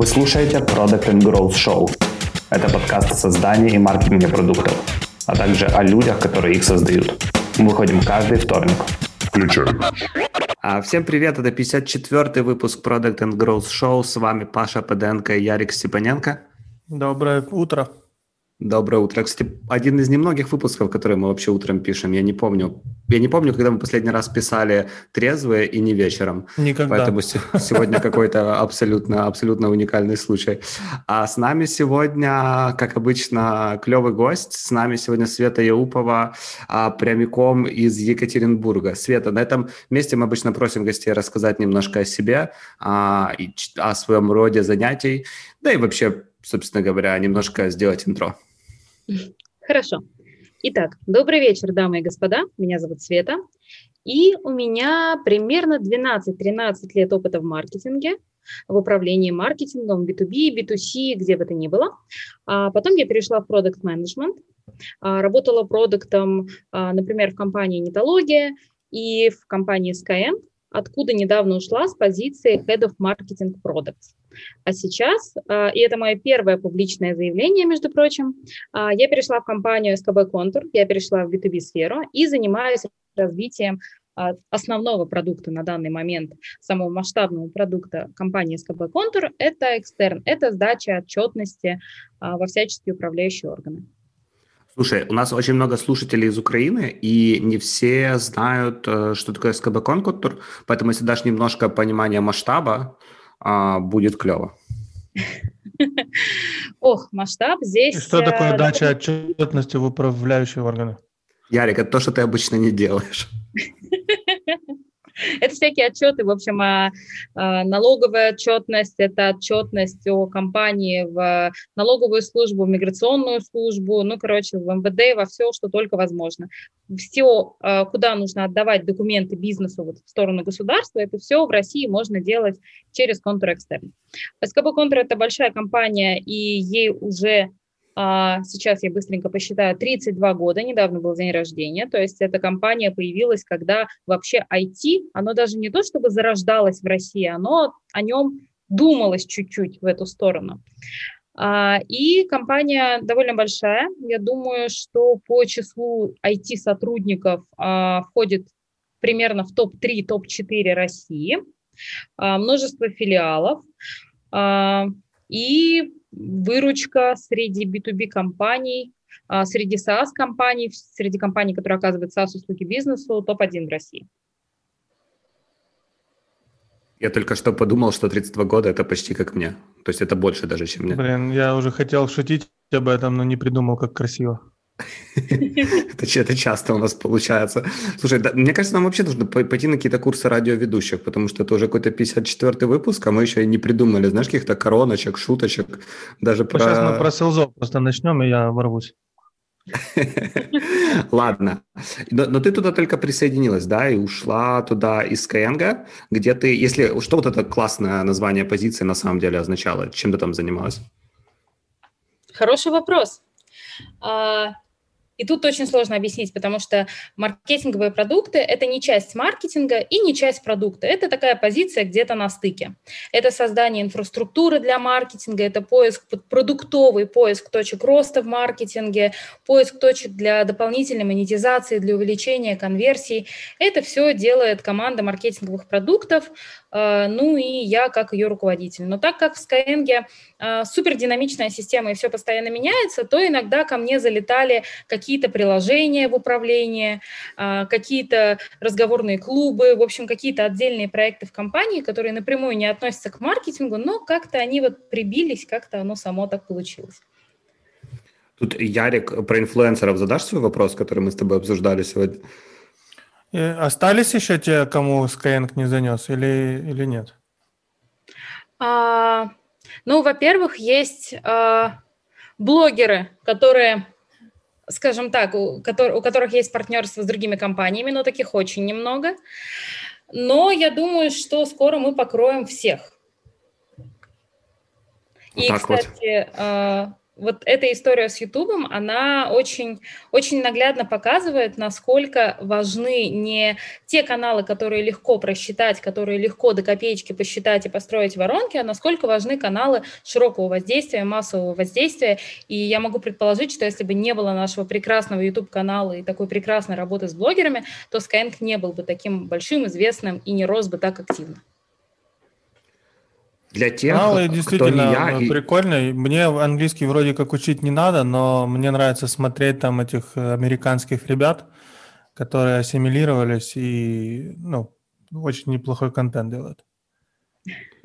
Вы слушаете Product and Growth Show. Это подкаст о создании и маркетинге продуктов, а также о людях, которые их создают. Мы выходим каждый вторник. Включаем. А, всем привет, это 54-й выпуск Product and Growth Show. С вами Паша Педенко и Ярик Степаненко. Доброе утро. Доброе утро. Кстати, один из немногих выпусков, которые мы вообще утром пишем. Я не помню. Я не помню, когда мы последний раз писали трезвые и не вечером. Никогда. Поэтому сегодня какой-то абсолютно, абсолютно уникальный случай. А с нами сегодня, как обычно, клевый гость. С нами сегодня Света Яупова а, прямиком из Екатеринбурга. Света, на этом месте мы обычно просим гостей рассказать немножко о себе, а, о своем роде занятий, да и вообще, собственно говоря, немножко сделать интро. Хорошо. Итак, добрый вечер, дамы и господа. Меня зовут Света. И у меня примерно 12-13 лет опыта в маркетинге, в управлении маркетингом, B2B, B2C, где бы то ни было. А потом я перешла в продукт менеджмент работала продуктом, а, например, в компании Нетология и в компании Skyend, откуда недавно ушла с позиции Head of Marketing Products. А сейчас, а, и это мое первое публичное заявление, между прочим, а, я перешла в компанию СКБ Контур, я перешла в B2B-сферу и занимаюсь развитием а, основного продукта на данный момент, самого масштабного продукта компании СКБ Контур – это экстерн, это сдача отчетности во всяческие управляющие органы. Слушай, у нас очень много слушателей из Украины, и не все знают, э, что такое СКБ Контур, поэтому если дашь немножко понимания масштаба, а, будет клево. Ох, масштаб здесь... И что такое э, дача отчетности в управляющие органы? Ярик, это то, что ты обычно не делаешь. Это всякие отчеты, в общем, а, а, налоговая отчетность, это отчетность о компании в налоговую службу, в миграционную службу, ну, короче, в МВД, во все, что только возможно. Все, а, куда нужно отдавать документы бизнесу вот, в сторону государства, это все в России можно делать через контур экстерн. СКБ Контур – это большая компания, и ей уже а, сейчас я быстренько посчитаю, 32 года, недавно был день рождения, то есть эта компания появилась, когда вообще IT, оно даже не то чтобы зарождалось в России, оно о нем думалось чуть-чуть в эту сторону. А, и компания довольно большая. Я думаю, что по числу IT-сотрудников а, входит примерно в топ-3, топ-4 России. Множество филиалов. И выручка среди B2B компаний, а, среди SaaS-компаний, среди компаний, которые оказывают SaaS-услуги бизнесу, топ-1 в России. Я только что подумал, что 32 года – это почти как мне. То есть это больше даже, чем мне. Блин, я уже хотел шутить об этом, но не придумал, как красиво. Это, часто у нас получается. Слушай, да, мне кажется, нам вообще нужно пойти на какие-то курсы радиоведущих, потому что это уже какой-то 54-й выпуск, а мы еще и не придумали, знаешь, каких-то короночек, шуточек, даже про... Сейчас мы про селзов просто начнем, и я ворвусь. Ладно. Но, но ты туда только присоединилась, да, и ушла туда из Skyeng, где ты, если, что вот это классное название позиции на самом деле означало? Чем ты там занималась? Хороший вопрос. И тут очень сложно объяснить, потому что маркетинговые продукты – это не часть маркетинга и не часть продукта. Это такая позиция где-то на стыке. Это создание инфраструктуры для маркетинга, это поиск, продуктовый поиск точек роста в маркетинге, поиск точек для дополнительной монетизации, для увеличения конверсий. Это все делает команда маркетинговых продуктов, э, ну и я как ее руководитель. Но так как в Skyeng э, супер динамичная система и все постоянно меняется, то иногда ко мне залетали какие какие-то приложения в управлении, а, какие-то разговорные клубы, в общем, какие-то отдельные проекты в компании, которые напрямую не относятся к маркетингу, но как-то они вот прибились, как-то оно само так получилось. Тут, Ярик, про инфлюенсеров задашь свой вопрос, который мы с тобой обсуждали сегодня? И остались еще те, кому Skyeng не занес, или, или нет? А, ну, во-первых, есть а, блогеры, которые скажем так, у, у которых есть партнерство с другими компаниями, но таких очень немного. Но я думаю, что скоро мы покроем всех. И, так кстати, вот. Вот эта история с Ютубом, она очень, очень наглядно показывает, насколько важны не те каналы, которые легко просчитать, которые легко до копеечки посчитать и построить воронки, а насколько важны каналы широкого воздействия, массового воздействия. И я могу предположить, что если бы не было нашего прекрасного YouTube-канала и такой прекрасной работы с блогерами, то Skyeng не был бы таким большим, известным и не рос бы так активно. Для тех, Каналы действительно кто не я, и... прикольный. Мне английский вроде как учить не надо, но мне нравится смотреть там этих э, американских ребят, которые ассимилировались и ну, очень неплохой контент делают.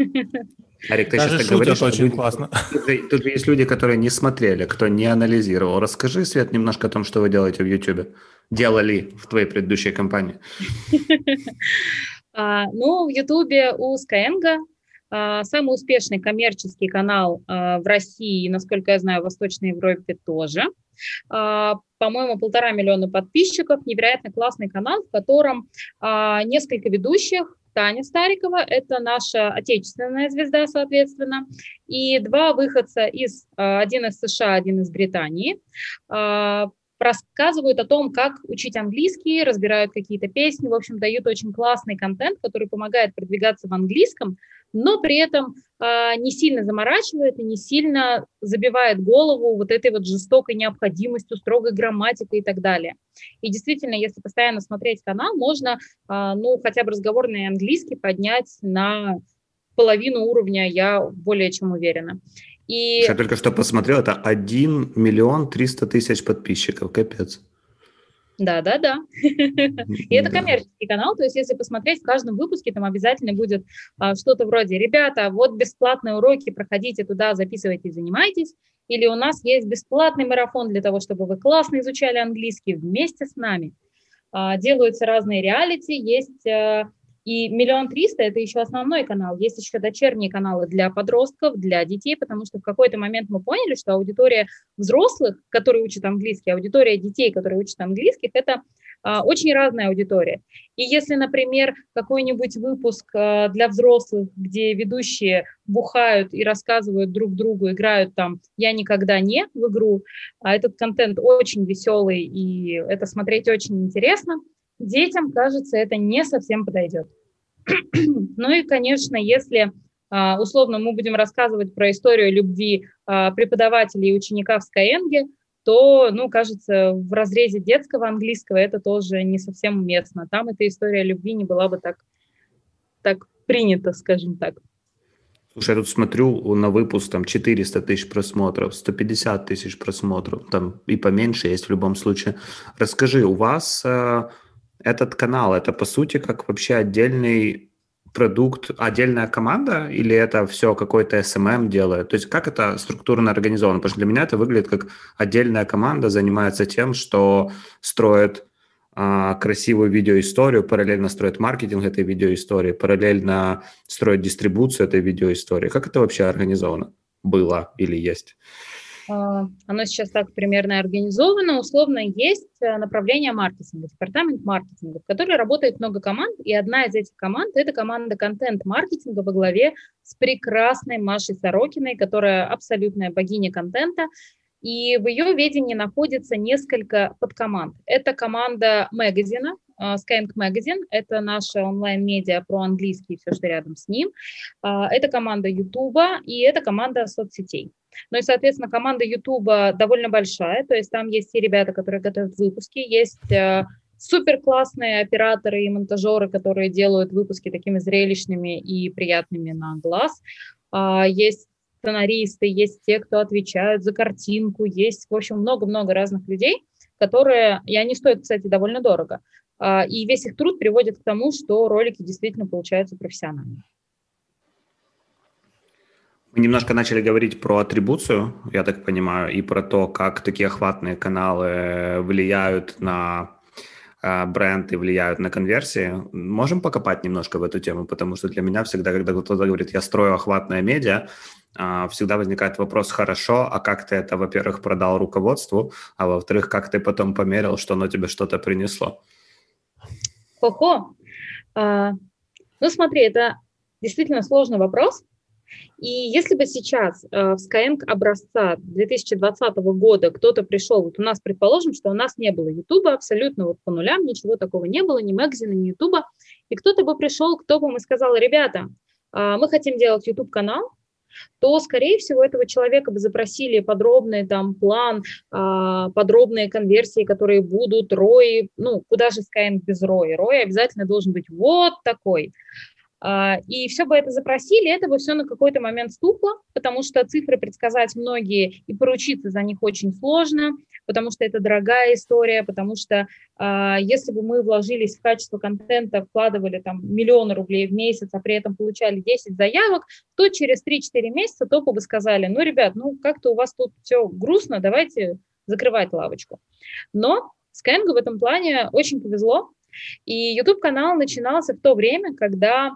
Арик, ты Даже сейчас так говоришь, очень люди, классно. Тут тут же есть люди, которые не смотрели, кто не анализировал. Расскажи, Свет, немножко о том, что вы делаете в YouTube. Делали в твоей предыдущей компании. А, ну, в YouTube у Skyeng самый успешный коммерческий канал а, в России, насколько я знаю, в Восточной Европе тоже. А, по-моему, полтора миллиона подписчиков. Невероятно классный канал, в котором несколько ведущих, Таня Старикова, это наша отечественная звезда, соответственно, и два выходца из, один из США, один из Британии, рассказывают о том, как учить английский, разбирают какие-то песни, в общем, дают очень классный контент, который помогает продвигаться в английском, но при этом э, не сильно заморачивает и не сильно забивает голову вот этой вот жестокой необходимостью, строгой грамматикой и так далее. И действительно, если постоянно смотреть канал, можно, э, ну, хотя бы разговорный английский поднять на половину уровня, я более чем уверена. И... Я только что посмотрел, это 1 миллион 300 тысяч подписчиков, капец. Да, да, да. И это коммерческий канал, то есть если посмотреть, в каждом выпуске там обязательно будет а, что-то вроде «Ребята, вот бесплатные уроки, проходите туда, записывайтесь, занимайтесь». Или у нас есть бесплатный марафон для того, чтобы вы классно изучали английский вместе с нами. А, делаются разные реалити, есть а, и миллион триста – это еще основной канал. Есть еще дочерние каналы для подростков, для детей, потому что в какой-то момент мы поняли, что аудитория взрослых, которые учат английский, аудитория детей, которые учат английских, это а, очень разная аудитория. И если, например, какой-нибудь выпуск а, для взрослых, где ведущие бухают и рассказывают друг другу, играют там «я никогда не» в игру, а этот контент очень веселый, и это смотреть очень интересно – детям, кажется, это не совсем подойдет. ну и, конечно, если а, условно мы будем рассказывать про историю любви а, преподавателя и ученика в Skyeng, то, ну, кажется, в разрезе детского английского это тоже не совсем уместно. Там эта история любви не была бы так, так принята, скажем так. Слушай, я тут смотрю на выпуск, там 400 тысяч просмотров, 150 тысяч просмотров, там и поменьше есть в любом случае. Расскажи, у вас э, этот канал, это по сути как вообще отдельный продукт, отдельная команда или это все какой-то SMM делает? То есть как это структурно организовано? Потому что для меня это выглядит как отдельная команда занимается тем, что строит а, красивую видеоисторию, параллельно строит маркетинг этой видеоистории, параллельно строит дистрибуцию этой видеоистории. Как это вообще организовано? Было или есть? А, оно сейчас так примерно организовано. Условно есть э, направление маркетинга, департамент маркетинга, в котором работает много команд, и одна из этих команд – это команда контент-маркетинга во главе с прекрасной Машей Сорокиной, которая абсолютная богиня контента, и в ее ведении находится несколько подкоманд. Это команда магазина, uh, Skyeng Magazine, это наша онлайн-медиа про английский и все, что рядом с ним. Uh, это команда YouTube и это команда соцсетей. Ну и, соответственно, команда YouTube довольно большая, то есть там есть те ребята, которые готовят выпуски, есть э, супер классные операторы и монтажеры, которые делают выпуски такими зрелищными и приятными на глаз. А, есть сценаристы, есть те, кто отвечают за картинку, есть, в общем, много-много разных людей, которые, и они стоят, кстати, довольно дорого. А, и весь их труд приводит к тому, что ролики действительно получаются профессиональными. Мы немножко начали говорить про атрибуцию, я так понимаю, и про то, как такие охватные каналы влияют на э, бренд и влияют на конверсии. Можем покопать немножко в эту тему, потому что для меня всегда, когда кто-то говорит, я строю охватное медиа, э, всегда возникает вопрос, хорошо, а как ты это, во-первых, продал руководству, а во-вторых, как ты потом померил, что оно тебе что-то принесло? Хо-хо. А, ну смотри, это действительно сложный вопрос, И если бы сейчас э, в Skyeng образца 2020 года кто-то пришел, вот у нас, предположим, что у нас не было YouTube абсолютно вот по нулям, ничего такого не было, ни Мэгзина, ни YouTube, и кто-то бы пришел к топам и сказал, ребята, э, мы хотим делать YouTube-канал, то, скорее всего, этого человека бы запросили подробный там план, э, подробные конверсии, которые будут, ROI, ну, куда же Skyeng без ROI? ROI обязательно должен быть вот такой. А, и все бы это запросили, это бы все на какой-то момент стухло, потому что цифры предсказать многие и поручиться за них очень сложно, потому что это дорогая история, потому что э, если бы мы вложились в качество контента, вкладывали там миллионы рублей в месяц, а при этом получали 10 заявок, то через 3-4 месяца топы бы сказали, ну, ребят, ну, как-то у вас тут все грустно, давайте закрывать лавочку. Но Skyeng в этом плане очень повезло, и YouTube-канал начинался в то время, когда а,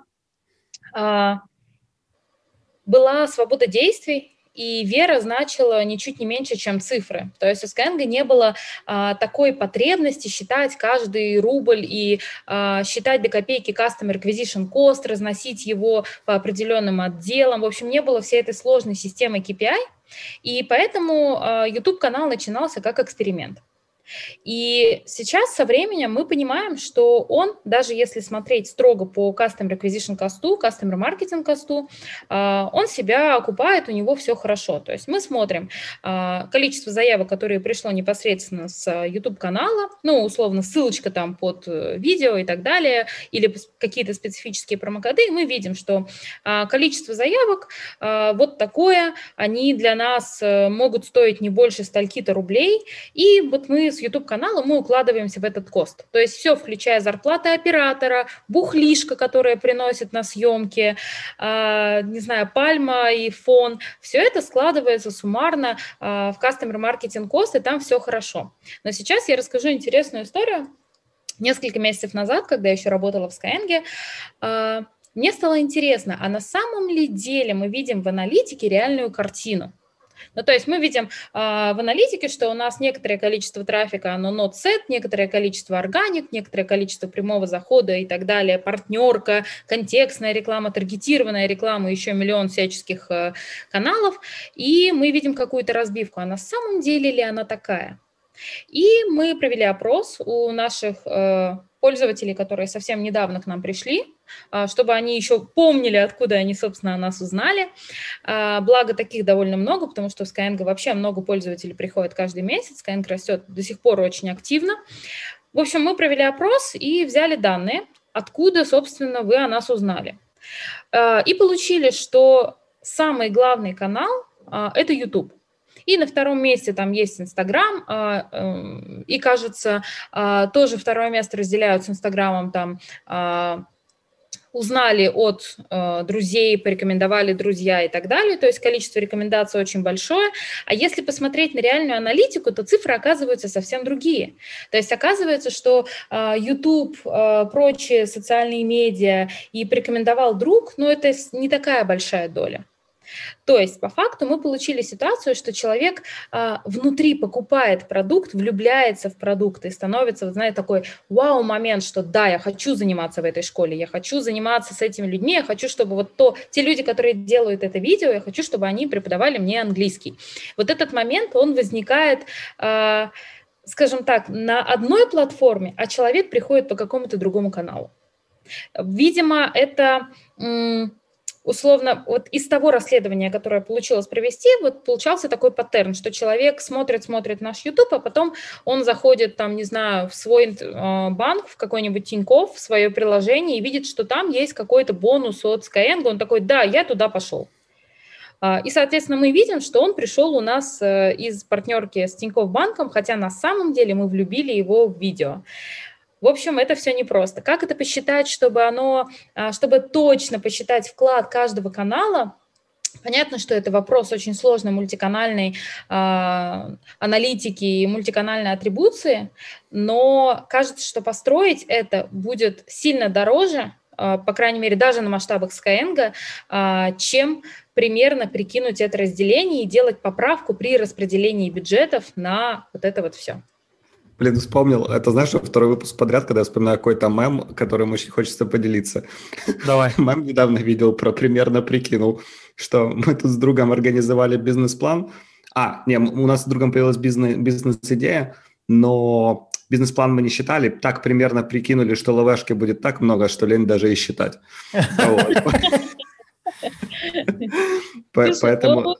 была свобода действий, и вера значила ничуть не меньше, чем цифры. То есть у Skyeng не было а, такой потребности считать каждый рубль и а, считать до копейки Customer Acquisition Cost, разносить его по определенным отделам. В общем, не было всей этой сложной системы KPI, и поэтому а, YouTube-канал начинался как эксперимент. И сейчас со временем мы понимаем, что он, даже если смотреть строго по Customer Acquisition Cost, Customer Marketing Cost, а, он себя окупает, у него все хорошо. То есть мы смотрим а, количество заявок, которые пришло непосредственно с YouTube-канала, ну, условно, ссылочка там под э, видео и так далее, или какие-то специфические промокоды, и мы видим, что а, количество заявок вот такое, они для нас э, могут стоить не больше стольки-то рублей, и вот мы YouTube-канала мы укладываемся в этот кост. То есть все, включая зарплаты оператора, бухлишка, которая приносит на съемки, э, не знаю, пальма и фон, все это складывается суммарно э, в Marketing Cost, и там все хорошо. Но сейчас я расскажу интересную историю. Несколько месяцев назад, когда я еще работала в Skyeng, э, мне стало интересно, а на самом ли деле мы видим в аналитике реальную картину? Ну, то есть мы видим э, в аналитике, что у нас некоторое количество трафика, оно not set, некоторое количество органик, некоторое количество прямого захода и так далее, партнерка, контекстная реклама, таргетированная реклама, еще миллион всяческих э, каналов, и мы видим какую-то разбивку. А на самом деле ли она такая? И мы провели опрос у наших э, пользователей, которые совсем недавно к нам пришли, а, чтобы они еще помнили, откуда они, собственно, о нас узнали. А, благо, таких довольно много, потому что в Skyeng вообще много пользователей приходит каждый месяц, Skyeng растет до сих пор очень активно. В общем, мы провели опрос и взяли данные, откуда, собственно, вы о нас узнали. А, и получили, что самый главный канал – это YouTube. И на втором месте там есть Инстаграм, а, эм, и, кажется, а, тоже второе место разделяют с Инстаграмом там а, узнали от э, друзей, порекомендовали друзья и так далее. То есть количество рекомендаций очень большое. А если посмотреть на реальную аналитику, то цифры оказываются совсем другие. То есть оказывается, что э, YouTube, э, прочие социальные медиа и порекомендовал друг, но это не такая большая доля. То есть, по факту, мы получили ситуацию, что человек а, внутри покупает продукт, влюбляется в продукт и становится, вот, знаете, такой вау-момент, что да, я хочу заниматься в этой школе, я хочу заниматься с этими людьми, я хочу, чтобы вот то, те люди, которые делают это видео, я хочу, чтобы они преподавали мне английский. Вот этот момент, он возникает... А, скажем так, на одной платформе, а человек приходит по какому-то другому каналу. Видимо, это условно, вот из того расследования, которое получилось провести, вот получался такой паттерн, что человек смотрит, смотрит наш YouTube, а потом он заходит там, не знаю, в свой э, банк, в какой-нибудь Тинькофф, в свое приложение и видит, что там есть какой-то бонус от Skyeng, он такой, да, я туда пошел. А, и, соответственно, мы видим, что он пришел у нас э, из партнерки с Тинькофф банком, хотя на самом деле мы влюбили его в видео. В общем, это все непросто. Как это посчитать, чтобы оно, а, чтобы точно посчитать вклад каждого канала, Понятно, что это вопрос очень сложной мультиканальной э, аналитики и мультиканальной атрибуции, но кажется, что построить это будет сильно дороже, э, по крайней мере, даже на масштабах Skyeng, э, чем примерно прикинуть это разделение и делать поправку при распределении бюджетов на вот это вот все. Блин, вспомнил. Это знаешь, второй выпуск подряд, когда я вспоминаю какой-то мем, которым очень хочется поделиться. Давай. Мем недавно видел про примерно прикинул, что мы тут с другом организовали бизнес-план. А, не, у нас с другом появилась бизнес, бизнес-идея, но бизнес-план мы не считали, так примерно прикинули, что лавешки будет так много, что лень даже и считать. Поэтому... Ну,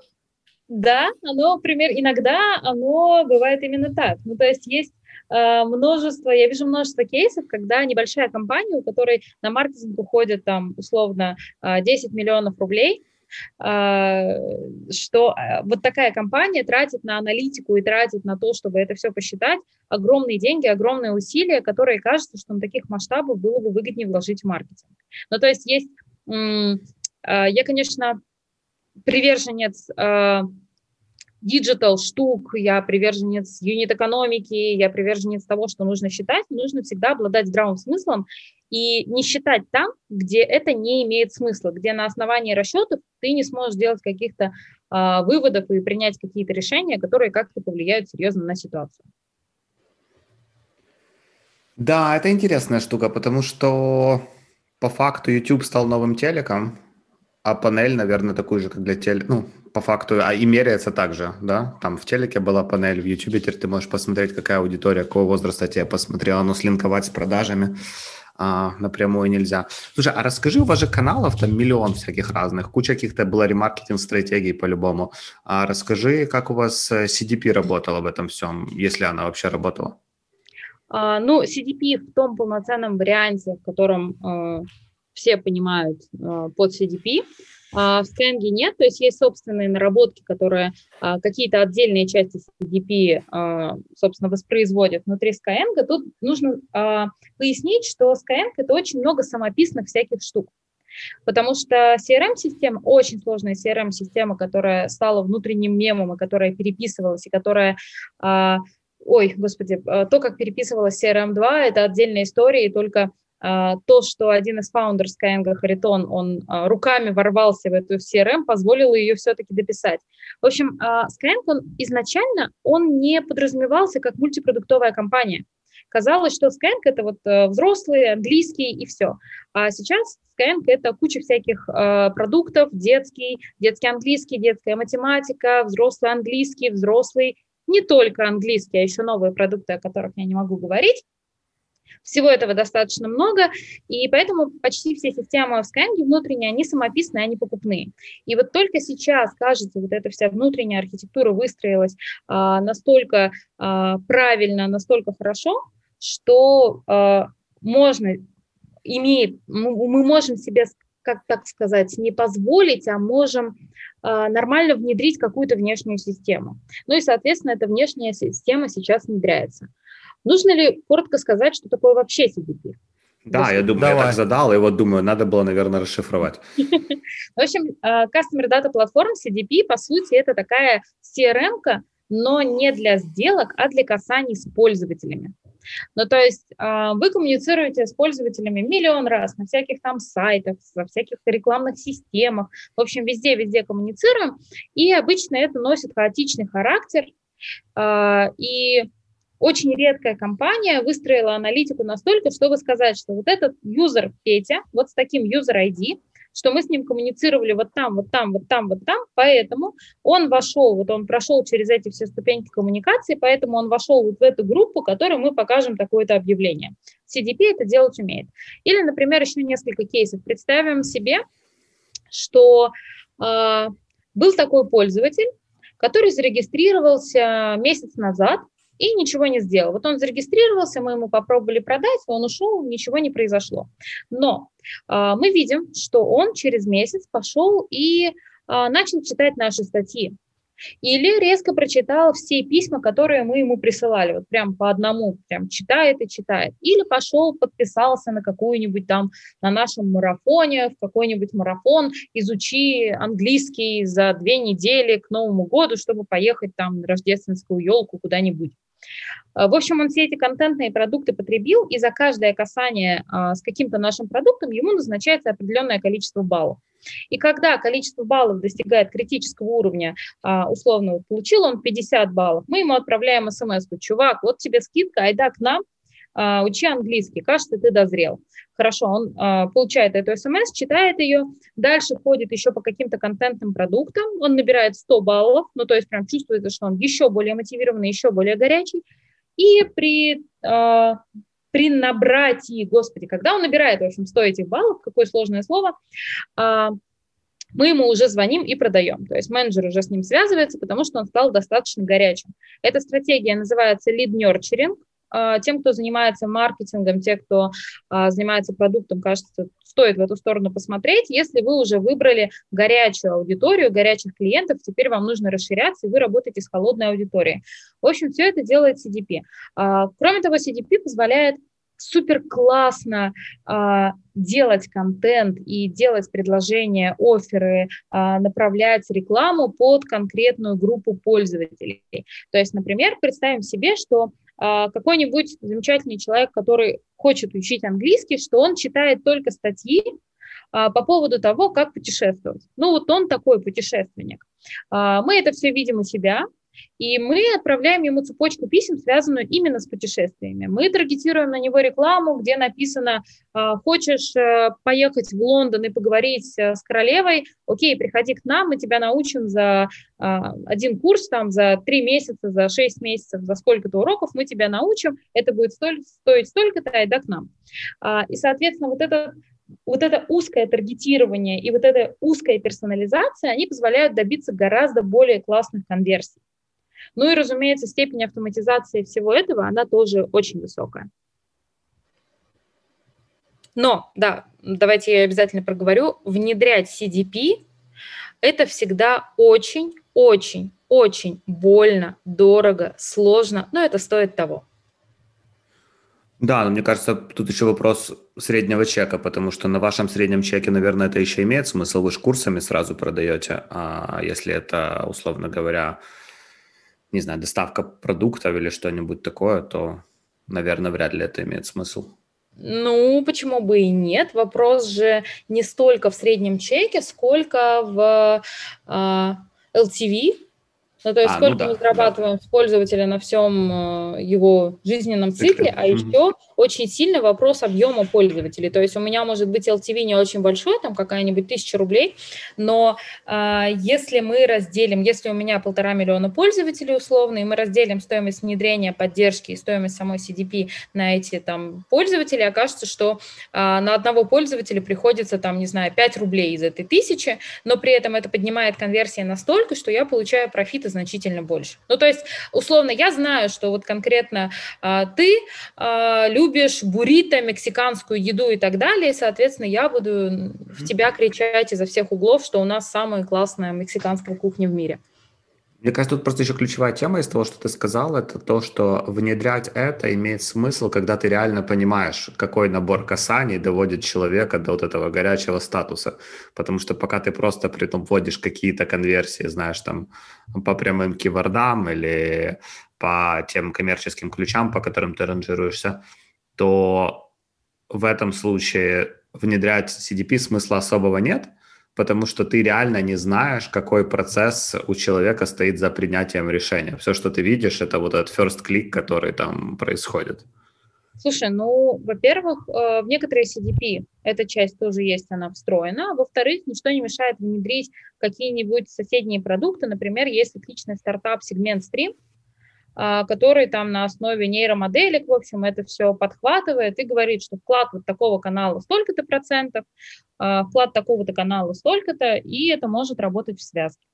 да, оно, например, иногда оно бывает именно так. Ну, то есть есть множество, я вижу множество кейсов, когда небольшая компания, у которой на маркетинг уходит там условно 10 э, миллионов рублей, э, что вот такая компания тратит на аналитику и тратит на то, чтобы это все посчитать, огромные деньги, огромные усилия, которые кажется, что на таких масштабах было бы выгоднее вложить в маркетинг. Ну, то есть есть... Я, конечно, приверженец digital штук, я приверженец юнит-экономики, я приверженец того, что нужно считать, нужно всегда обладать здравым смыслом и не считать там, где это не имеет смысла, где на основании расчетов ты не сможешь сделать каких-то э, выводов и принять какие-то решения, которые как-то повлияют серьезно на ситуацию. Да, это интересная штука, потому что по факту YouTube стал новым телеком, а панель, наверное, такой же, как для теле, ну, по факту, а и меряется также, да? Там в телеке была панель, в YouTube теперь ты можешь посмотреть, какая аудитория, какого возраста тебе посмотрела, но слинковать с продажами а, напрямую нельзя. Слушай, а расскажи, у вас же каналов там миллион всяких разных, куча каких-то было ремаркетинг-стратегий по-любому. А расскажи, как у вас э, CDP работала в этом всем, если она вообще работала? А, ну, CDP в том полноценном варианте, в котором э, все понимают э, под CDP, а в Skyeng нет, то есть есть собственные наработки, которые а, какие-то отдельные части CDP, а, собственно, воспроизводят внутри Skyeng. Тут нужно пояснить, что Skyeng – это очень много самописных всяких штук. Потому что CRM-система, очень сложная CRM-система, которая стала внутренним мемом, и которая переписывалась, и которая ой, господи, то, как переписывалась CRM2, это отдельная история, и только а, то, что один из фаундеров Skyeng, Харитон, он а, руками ворвался в эту CRM, позволило ее все-таки дописать. В общем, а, Skyeng, он изначально, он не подразумевался как мультипродуктовая компания. Казалось, что Skyeng – это вот взрослый, английский и все. А сейчас Skyeng – это куча всяких продуктов, детский, детский английский, детская математика, взрослый английский, взрослый, не только английский, а еще новые продукты, о которых я не могу говорить. Всего этого достаточно много, и поэтому почти все системы в Skyeng внутренние, они самописные, они покупные. И вот только сейчас, кажется, вот эта вся внутренняя архитектура выстроилась а, настолько а, правильно, настолько хорошо, что а, можно, имеет, мы, можем себе, как так сказать, не позволить, а можем а, нормально внедрить какую-то внешнюю систему. Ну и, соответственно, эта внешняя система сейчас внедряется. Нужно ли коротко сказать, что такое вообще CDP? Да, я думаю, Давай. я так задал, и вот думаю, надо было, наверное, расшифровать. В общем, а, Customer Data Platform, CDP, по сути, это такая CRM, но не для сделок, а для касаний с пользователями. Ну, то есть а, вы коммуницируете с пользователями миллион раз на всяких там сайтах, во всяких рекламных системах, в общем, везде-везде коммуницируем, и обычно это носит хаотичный характер, а, и очень редкая компания выстроила аналитику настолько, чтобы сказать, что вот этот юзер Петя, вот с таким юзер ID, что мы с ним коммуницировали вот там, вот там, вот там, вот там, поэтому он вошел, вот он прошел через эти все ступеньки коммуникации, поэтому он вошел вот в эту группу, которой мы покажем такое-то объявление. CDP это делать умеет. Или, например, еще несколько кейсов. Представим себе, что э, был такой пользователь, который зарегистрировался месяц назад и ничего не сделал. Вот он зарегистрировался, мы ему попробовали продать, он ушел, ничего не произошло. Но э, мы видим, что он через месяц пошел и э, начал читать наши статьи. Или резко прочитал все письма, которые мы ему присылали, вот прям по одному, прям читает и читает. Или пошел, подписался на какую-нибудь там, на нашем марафоне, в какой-нибудь марафон, изучи английский за две недели к Новому году, чтобы поехать там на рождественскую елку куда-нибудь. Э, в общем, он все эти контентные продукты потребил, и за каждое касание а, с каким-то нашим продуктом ему назначается определенное количество баллов. И когда количество баллов достигает критического уровня, а, условно, получил он 50 баллов, мы ему отправляем смс чувак, вот тебе скидка, айда к нам, учи английский, кажется, ты дозрел. Хорошо, он э, получает эту смс, читает ее, дальше ходит еще по каким-то контентным продуктам, он набирает 100 баллов, ну, то есть прям чувствуется, что он еще более мотивированный, еще более горячий, и при, э, при набратии, господи, когда он набирает, в общем, 100 этих баллов, какое сложное слово, э, мы ему уже звоним и продаем. То есть менеджер уже с ним связывается, потому что он стал достаточно горячим. Эта стратегия называется lead nurturing. А, тем, кто занимается маркетингом, те, кто а, занимается продуктом, кажется, стоит в эту сторону посмотреть. Если вы уже выбрали горячую аудиторию, горячих клиентов, теперь вам нужно расширяться, и вы работаете с холодной аудиторией. В общем, все это делает CDP. А, кроме того, CDP позволяет супер классно э, делать контент и делать предложения, оферы, э, направлять рекламу под конкретную группу пользователей. То есть, например, представим себе, что какой-нибудь замечательный человек, который хочет учить английский, что он читает только статьи а, по поводу того, как путешествовать. Ну вот он такой путешественник. А, мы это все видим у себя, и мы отправляем ему цепочку писем, связанную именно с путешествиями. Мы таргетируем на него рекламу, где написано «А, «Хочешь э, поехать в Лондон и поговорить э, с королевой? Окей, приходи к нам, мы тебя научим за а, один курс, там, за три месяца, за шесть месяцев, за сколько-то уроков мы тебя научим, это будет стоить столько-то, айда к нам». А, и, соответственно, вот это вот это узкое таргетирование и вот эта узкая персонализация, они позволяют добиться гораздо более классных конверсий. Ну и, разумеется, степень автоматизации всего этого, она тоже очень высокая. Но, да, давайте я обязательно проговорю, внедрять CDP – это всегда очень, очень, очень больно, дорого, сложно, но это стоит того. Да, но мне кажется, тут еще вопрос среднего чека, потому что на вашем среднем чеке, наверное, это еще имеет смысл, вы же курсами сразу продаете, а если это, условно говоря, не знаю, доставка продуктов или что-нибудь такое, то, наверное, вряд ли это имеет смысл. Ну, почему бы и нет? Вопрос же не столько в среднем чеке, сколько в э, LTV, ну, то есть а, ну сколько ну, да, мы зарабатываем да. с пользователя на всем э, его жизненном цикле, а еще очень сильный вопрос объема пользователей. То есть у меня может быть LTV не очень большой, там какая-нибудь тысяча рублей, но э, если мы разделим, если у меня полтора миллиона пользователей условно, и мы разделим стоимость внедрения, поддержки и стоимость самой CDP на эти там пользователи, окажется, что э, на одного пользователя приходится там, не знаю, 5 рублей из этой тысячи, но при этом это поднимает конверсии настолько, что я получаю профиты значительно больше. Ну, то есть, условно, я знаю, что вот конкретно а, ты а, любишь буррито, мексиканскую еду и так далее, и, соответственно, я буду в тебя кричать изо всех углов, что у нас самая классная мексиканская кухня в мире. Мне кажется, тут просто еще ключевая тема из того, что ты сказал, это то, что внедрять это имеет смысл, когда ты реально понимаешь, какой набор касаний доводит человека до вот этого горячего статуса. Потому что пока ты просто при этом вводишь какие-то конверсии, знаешь, там по прямым кивордам или по тем коммерческим ключам, по которым ты ранжируешься, то в этом случае внедрять CDP смысла особого нет – потому что ты реально не знаешь, какой процесс у человека стоит за принятием решения. Все, что ты видишь, это вот этот first click, который там происходит. Слушай, ну, во-первых, э, в некоторые CDP эта часть тоже есть, она встроена. Во-вторых, ничто не мешает внедрить какие-нибудь соседние продукты. Например, есть отличный стартап сегмент а, который там на основе нейромоделек, в общем, это все подхватывает и говорит, что вклад вот такого канала столько-то процентов, а, вклад такого-то канала столько-то, и это может работать в связке.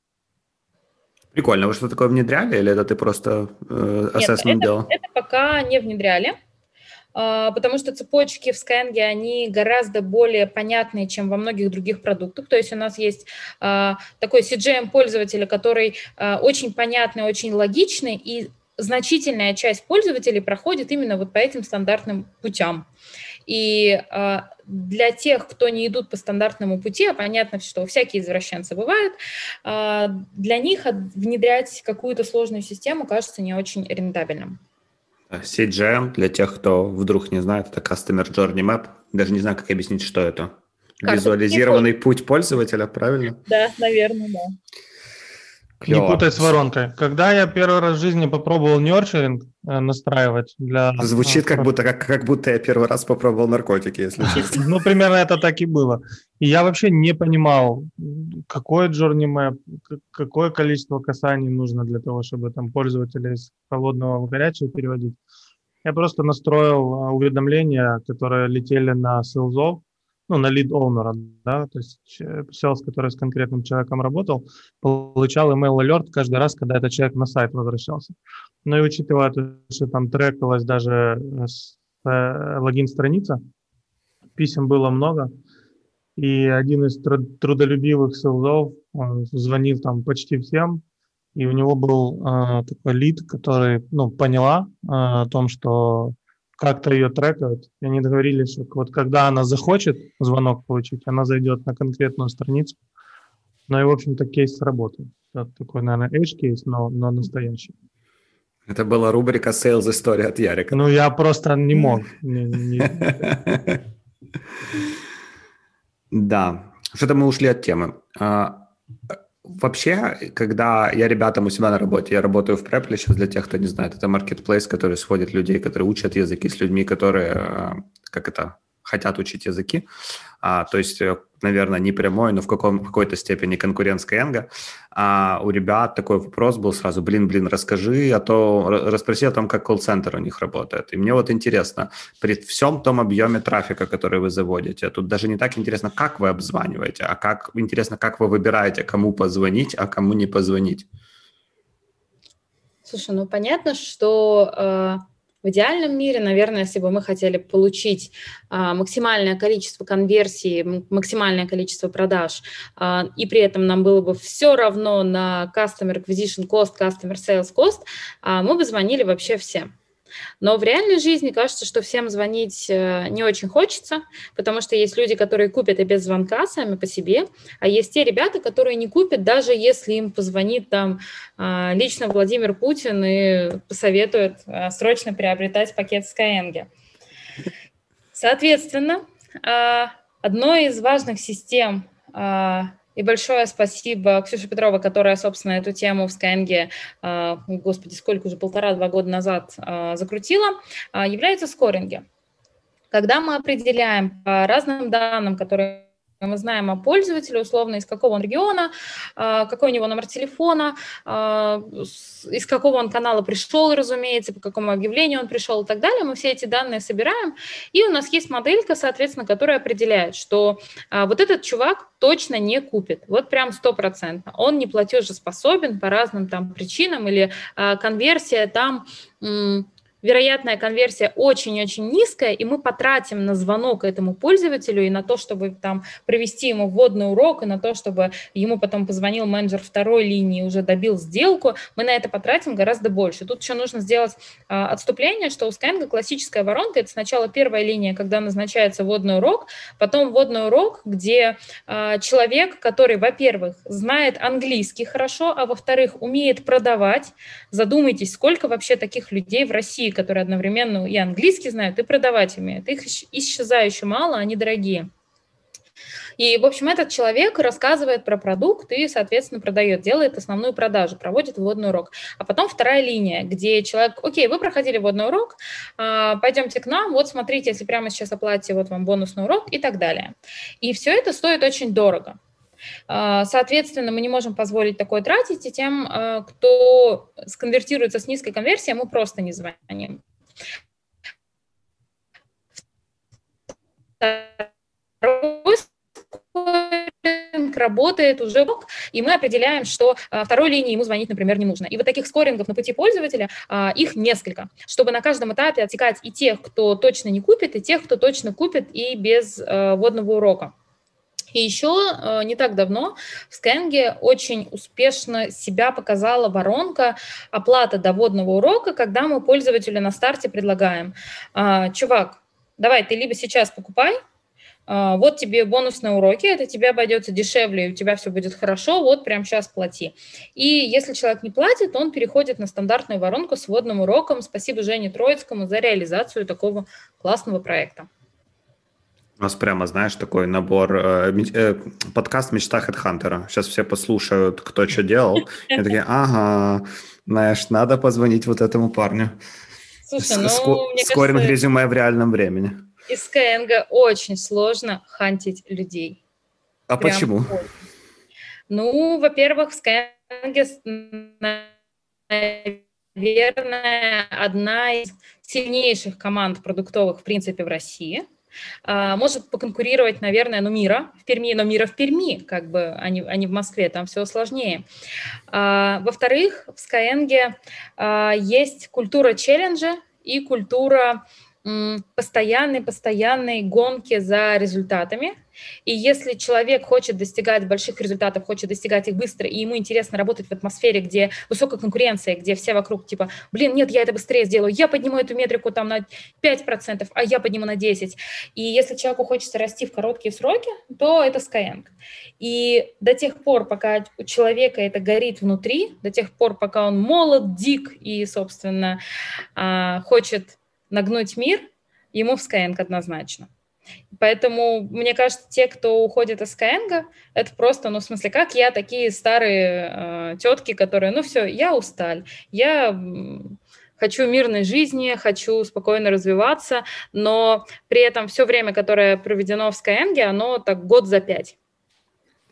Прикольно. Вы что такое внедряли, или это ты просто э, Нет, это, это пока не внедряли, а, потому что цепочки в Skyeng, они гораздо более понятные, чем во многих других продуктах. То есть у нас есть такой CGM пользователя, который очень понятный, очень логичный, и значительная часть пользователей проходит именно вот по этим стандартным путям. И э, для тех, кто не идут по стандартному пути, а понятно, что всякие извращенцы бывают, э, для них внедрять какую-то сложную систему кажется не очень рентабельным. CGM, для тех, кто вдруг не знает, это Customer Journey Map. Даже не знаю, как объяснить, что это. Визуализированный путь пользователя, правильно? Да, наверное, да. Клево. Не путай с воронкой. Когда я первый раз в жизни попробовал нерчеринг э, настраивать для... Звучит как будто, как, как будто я первый раз попробовал наркотики, если честно. Ну, примерно это так и было. И я вообще не понимал, какой journey map, какое количество касаний нужно для того, чтобы там пользователя из холодного в горячее переводить. Я просто настроил а, уведомления, которые летели на селзов, ну, на лид оунера, да, то есть sales, который с конкретным человеком работал, получал email alert каждый раз, когда этот человек на сайт возвращался. Ну и учитывая, что там трекалась даже э, логин-страница, писем было много, и один из трудолюбивых селзов, он звонил там почти всем, и у него был э, такой лид, который, ну, поняла э, о том, что как-то ее трекают. И они договорились, что вот когда она захочет звонок получить, она зайдет на конкретную страницу. Ну и, в общем-то, кейс сработал. Это такой, наверное, edge-кейс, но, но настоящий. Это была рубрика Sales история от Ярика. Ну, я просто не мог. Да. Что-то мы ушли от темы. Вообще, когда я ребятам у себя на работе, я работаю в Препле сейчас, для тех, кто не знает, это маркетплейс, который сводит людей, которые учат языки с людьми, которые, э, как это, хотят учить языки. А, то есть, э, наверное, не прямой, но в, каком, в какой-то степени конкурентская энга. А у ребят такой вопрос был сразу, блин, блин, расскажи, а то расспроси о том, как колл-центр у них работает. И мне вот интересно, при всем том объеме трафика, который вы заводите, тут даже не так интересно, как вы обзваниваете, а как интересно, как вы выбираете, кому позвонить, а кому не позвонить. Слушай, ну понятно, что э, в идеальном мире, наверное, если бы мы хотели получить а, максимальное количество конверсий, максимальное количество продаж, а, и при этом нам было бы все равно на Customer Acquisition Cost, Customer Sales Cost, а, мы бы звонили вообще всем. Но в реальной жизни кажется, что всем звонить э, не очень хочется, потому что есть люди, которые купят и без звонка сами по себе, а есть те ребята, которые не купят, даже если им позвонит там а, лично Владимир Путин и посоветует а, срочно приобретать пакет Skyeng. Соответственно, а, одной из важных систем и большое спасибо Ксюше Петрова, которая, собственно, эту тему в э, господи, сколько уже, полтора-два года назад э, закрутила, э, являются скоринги. Когда мы определяем по разным данным, которые мы знаем о пользователе, условно, из какого он региона, а, какой у него номер телефона, а, из какого он канала пришел, разумеется, по какому объявлению он пришел и так далее. Мы все эти данные собираем, и у нас есть моделька, соответственно, которая определяет, что а, вот этот чувак точно не купит, вот прям стопроцентно. Он не платежеспособен по разным там причинам или конверсия там вероятная конверсия очень-очень низкая, и мы потратим на звонок этому пользователю и на то, чтобы там провести ему вводный урок, и на то, чтобы ему потом позвонил менеджер второй линии и уже добил сделку, мы на это потратим гораздо больше. Тут еще нужно сделать а, отступление, что у Skyeng классическая воронка – это сначала первая линия, когда назначается вводный урок, потом вводный урок, где а, человек, который, во-первых, знает английский хорошо, а во-вторых, умеет продавать. Задумайтесь, сколько вообще таких людей в России, которые одновременно и английский знают, и продавать умеют. Их исчезающе мало, они дорогие. И, в общем, этот человек рассказывает про продукт и, соответственно, продает, делает основную продажу, проводит вводный урок. А потом вторая линия, где человек, окей, вы проходили вводный урок, а, пойдемте к нам, вот смотрите, если прямо сейчас оплатите, вот вам бонусный урок и так далее. И все это стоит очень дорого. А, соответственно, мы не можем позволить такое тратить, и тем, а, кто сконвертируется с низкой конверсией, мы просто не звоним. работает уже, и мы определяем, что а, второй линии ему звонить, например, не нужно. И вот таких скорингов на пути пользователя, их несколько, чтобы на каждом этапе отсекать и тех, кто точно не купит, и тех, кто точно купит и без водного урока. И еще э, не так давно в Skyeng очень успешно себя показала воронка оплата доводного урока, когда мы пользователю на старте предлагаем, «А, чувак, давай, ты либо сейчас покупай, а, вот тебе бонусные уроки, это тебе обойдется дешевле, у тебя все будет хорошо, вот прямо сейчас плати. И если человек не платит, он переходит на стандартную воронку с вводным уроком. Спасибо Жене Троицкому за реализацию такого классного проекта. У нас прямо, знаешь, такой набор, э, э, подкаст «Мечта Хедхантера». Сейчас все послушают, кто что делал, и такие, ага, знаешь, надо позвонить вот этому парню. Слушай, ну, Ско- мне Скоринг кажется, резюме в реальном времени. Из Skyeng очень сложно хантить людей. А Прям почему? Очень. Ну, во-первых, в Skyeng, наверное, одна из сильнейших команд продуктовых, в принципе, в России. А, может поконкурировать, наверное, ну, мира в Перми, но мира в Перми, как бы, а не, а не в Москве, там все сложнее. А, во-вторых, в Skyeng есть культура челленджа и культура постоянной-постоянной гонки за результатами. И если человек хочет достигать больших результатов, хочет достигать их быстро, и ему интересно работать в атмосфере, где высокая конкуренция, где все вокруг типа, блин, нет, я это быстрее сделаю, я подниму эту метрику там на 5%, а я подниму на 10%. И если человеку хочется расти в короткие сроки, то это Skyeng. И до тех пор, пока у человека это горит внутри, до тех пор, пока он молод, дик и, собственно, а, хочет нагнуть мир, ему в Skyeng однозначно. Поэтому, мне кажется, те, кто уходит из Skyeng, это просто, ну, в смысле, как я, такие старые э, тетки, которые, ну, все, я усталь, я хочу мирной жизни, хочу спокойно развиваться, но при этом все время, которое проведено в Skyeng, оно так год за пять.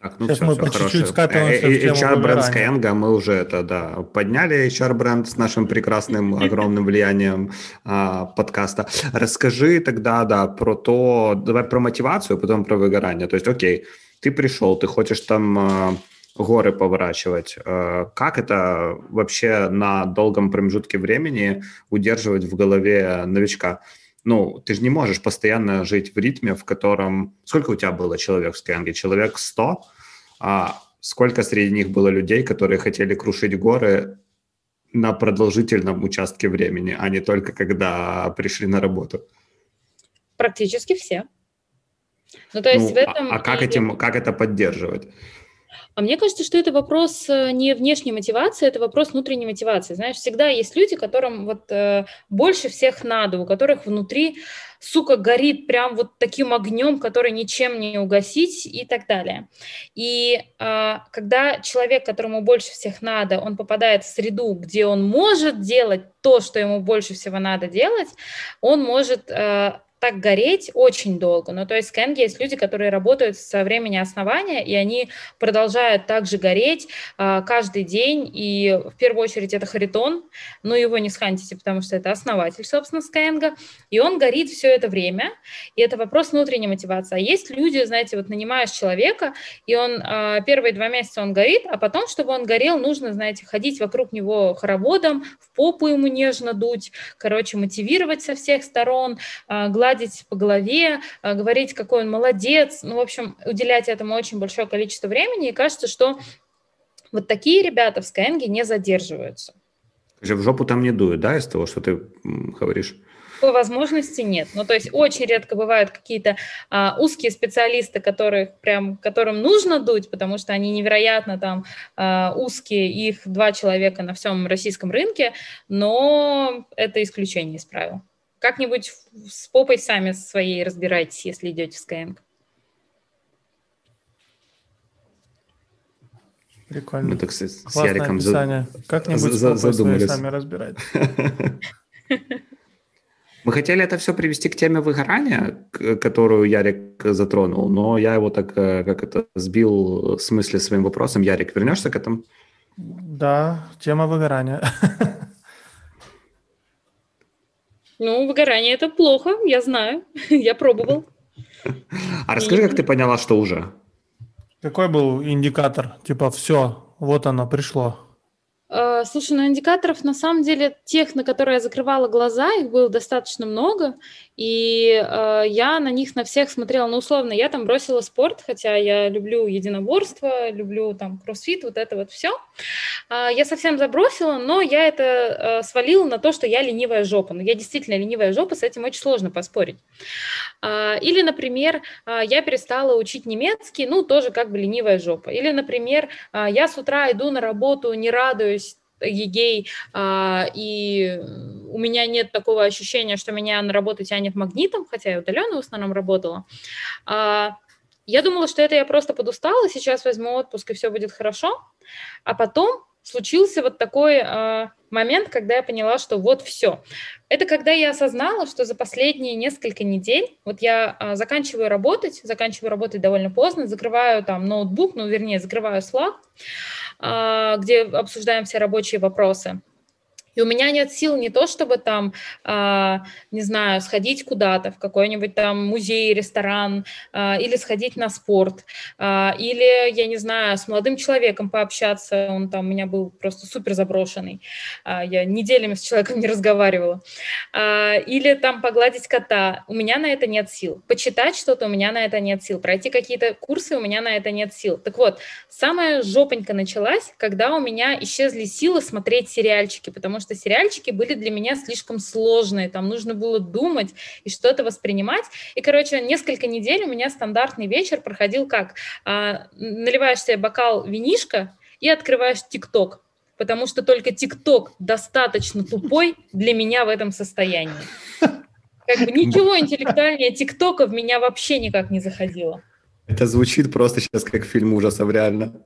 Так, ну Сейчас все, мы все по чуть-чуть скатываемся в тему HR-бренд Skyeng, мы уже это, да, подняли HR-бренд с нашим прекрасным, огромным влиянием а, подкаста. Расскажи тогда, да, про то, давай про мотивацию, потом про выгорание. То есть, окей, ты пришел, ты хочешь там а, горы поворачивать. А, как это вообще на долгом промежутке времени удерживать в голове новичка? ну, ты же не можешь постоянно жить в ритме, в котором... Сколько у тебя было человек в Skyeng? Человек 100? А сколько среди них было людей, которые хотели крушить горы на продолжительном участке времени, а не только когда пришли на работу? Практически все. Ну, то есть ну, в этом... А, а как, этим, как это поддерживать? А мне кажется, что это вопрос э, не внешней мотивации, это вопрос внутренней мотивации. Знаешь, всегда есть люди, которым вот э, больше всех надо, у которых внутри, сука, горит прям вот таким огнем, который ничем не угасить и так далее. И э, когда человек, которому больше всех надо, он попадает в среду, где он может делать то, что ему больше всего надо делать, он может э, так гореть очень долго. Ну, то есть Skyeng есть люди, которые работают со времени основания, и они продолжают также гореть а, каждый день, и в первую очередь это Харитон, но его не схантите, потому что это основатель, собственно, Skyeng, и он горит все это время, и это вопрос внутренней мотивации. А есть люди, знаете, вот нанимаешь человека, и он а, первые два месяца он горит, а потом, чтобы он горел, нужно, знаете, ходить вокруг него хороводом, в попу ему нежно дуть, короче, мотивировать со всех сторон, а, гладить гладить по голове, э, говорить, какой он молодец, ну, в общем, уделять этому очень большое количество времени, и кажется, что вот такие ребята в Skyeng не задерживаются. В жопу там не дуют, да, из того, что ты говоришь? По возможности нет. Ну, то есть очень редко бывают какие-то а, узкие специалисты, которых прям, которым нужно дуть, потому что они невероятно там а, узкие, их два человека на всем российском рынке, но это исключение из правил. Как-нибудь с попой сами своей разбирайтесь, если идете в Skyeng. Прикольно. Мы так с, с Яриком за... Как-нибудь за, задумались. сами разбирать. Мы хотели это все привести к теме выгорания, которую Ярик затронул, но я его так, э, как это, сбил с мысли своим вопросом. Ярик, вернешься к этому? Да, тема выгорания. Ну, выгорание это плохо, я знаю, я пробовал. А расскажи, как ты поняла, что уже? Какой был индикатор? Типа, все, вот оно, пришло. Э, слушай, ну индикаторов на самом деле тех, на которые я закрывала глаза, их было достаточно много, и э, я на них на всех смотрела, ну условно, я там бросила спорт, хотя я люблю единоборство, люблю там кроссфит, вот это вот все. Э, я совсем забросила, но я это э, свалила на то, что я ленивая жопа. Но я действительно ленивая жопа, с этим очень сложно поспорить. Э, или, например, э, я перестала учить немецкий, ну тоже как бы ленивая жопа. Или, например, э, я с утра иду на работу, не радуюсь егей, а, и у меня нет такого ощущения, что меня на работу тянет магнитом, хотя я удаленно в основном работала. А, я думала, что это я просто подустала, сейчас возьму отпуск, и все будет хорошо. А потом случился вот такой э, момент, когда я поняла, что вот все. Это когда я осознала, что за последние несколько недель, вот я э, заканчиваю работать, заканчиваю работать довольно поздно, закрываю там ноутбук, ну, вернее, закрываю Slack, где обсуждаем все рабочие вопросы. И у меня нет сил не то, чтобы там, э, не знаю, сходить куда-то, в какой-нибудь там музей, ресторан, э, или сходить на спорт, э, или, я не знаю, с молодым человеком пообщаться, он там у меня был просто супер заброшенный, э, я неделями с человеком не разговаривала, э, или там погладить кота, у меня на это нет сил, почитать что-то у меня на это нет сил, пройти какие-то курсы у меня на это нет сил. Так вот, самая жопонька началась, когда у меня исчезли силы смотреть сериальчики, потому что сериальчики были для меня слишком сложные, там нужно было думать и что-то воспринимать. И, короче, несколько недель у меня стандартный вечер проходил как? А, наливаешь себе бокал винишка и открываешь ТикТок, потому что только ТикТок достаточно тупой для меня в этом состоянии. Как бы ничего интеллектуальнее ТикТока в меня вообще никак не заходило. Это звучит просто сейчас как фильм ужасов, реально.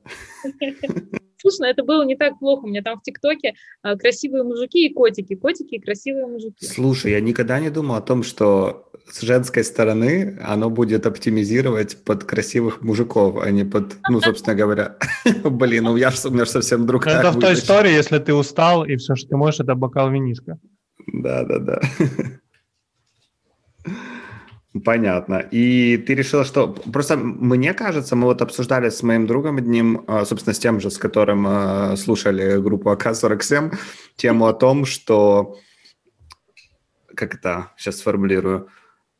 Слушай, ну это было не так плохо. У меня там в ТикТоке а, красивые мужики и котики. Котики и красивые мужики. Слушай, я никогда не думал о том, что с женской стороны оно будет оптимизировать под красивых мужиков, а не под, ну, собственно говоря, блин, ну я же, у меня же совсем друг Это в той истории, если ты устал, и все, что ты можешь, это бокал виниска. Да, да, да. Понятно. И ты решила, что... Просто мне кажется, мы вот обсуждали с моим другом одним, а, собственно, с тем же, с которым а, слушали группу АК-47, тему о том, что... Как это сейчас сформулирую?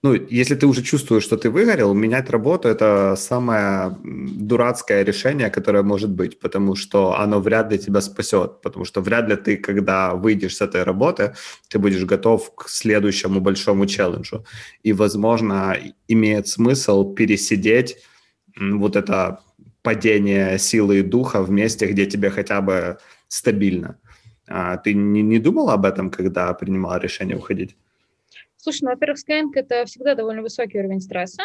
Ну, если ты уже чувствуешь, что ты выгорел, менять работу – это самое дурацкое решение, которое может быть, потому что оно вряд ли тебя спасет, потому что вряд ли ты, когда выйдешь с этой работы, ты будешь готов к следующему большому челленджу. И, возможно, имеет смысл пересидеть вот это падение силы и духа в месте, где тебе хотя бы стабильно. А ты не, не думал об этом, когда принимал решение уходить? Слушай, ну, во-первых, Skyeng – это всегда довольно высокий уровень стресса,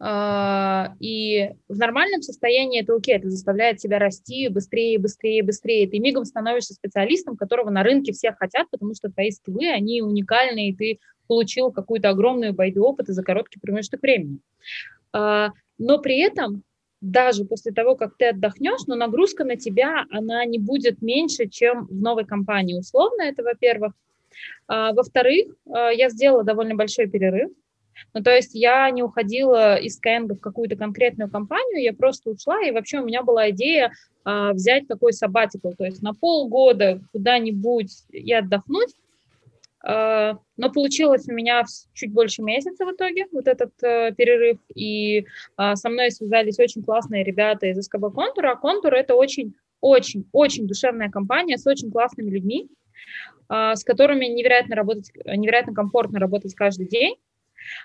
а, и в нормальном состоянии это окей, это заставляет тебя расти быстрее, быстрее, быстрее. Ты мигом становишься специалистом, которого на рынке все хотят, потому что твои скиллы, они уникальные, и ты получил какую-то огромную байду опыта за короткий промежуток времени. А, но при этом даже после того, как ты отдохнешь, но нагрузка на тебя, она не будет меньше, чем в новой компании. Условно это, во-первых. А, во-вторых, а, я сделала довольно большой перерыв. Ну, то есть я не уходила из Skyeng в какую-то конкретную компанию, я просто ушла, и вообще у меня была идея а, взять такой сабатикл, то есть на полгода куда-нибудь и отдохнуть. А, но получилось у меня чуть больше месяца в итоге, вот этот а, перерыв, и а, со мной связались очень классные ребята из СКБ Контура, а Контур это очень очень, очень душевная компания с очень классными людьми. А, с которыми невероятно работать, невероятно комфортно работать каждый день.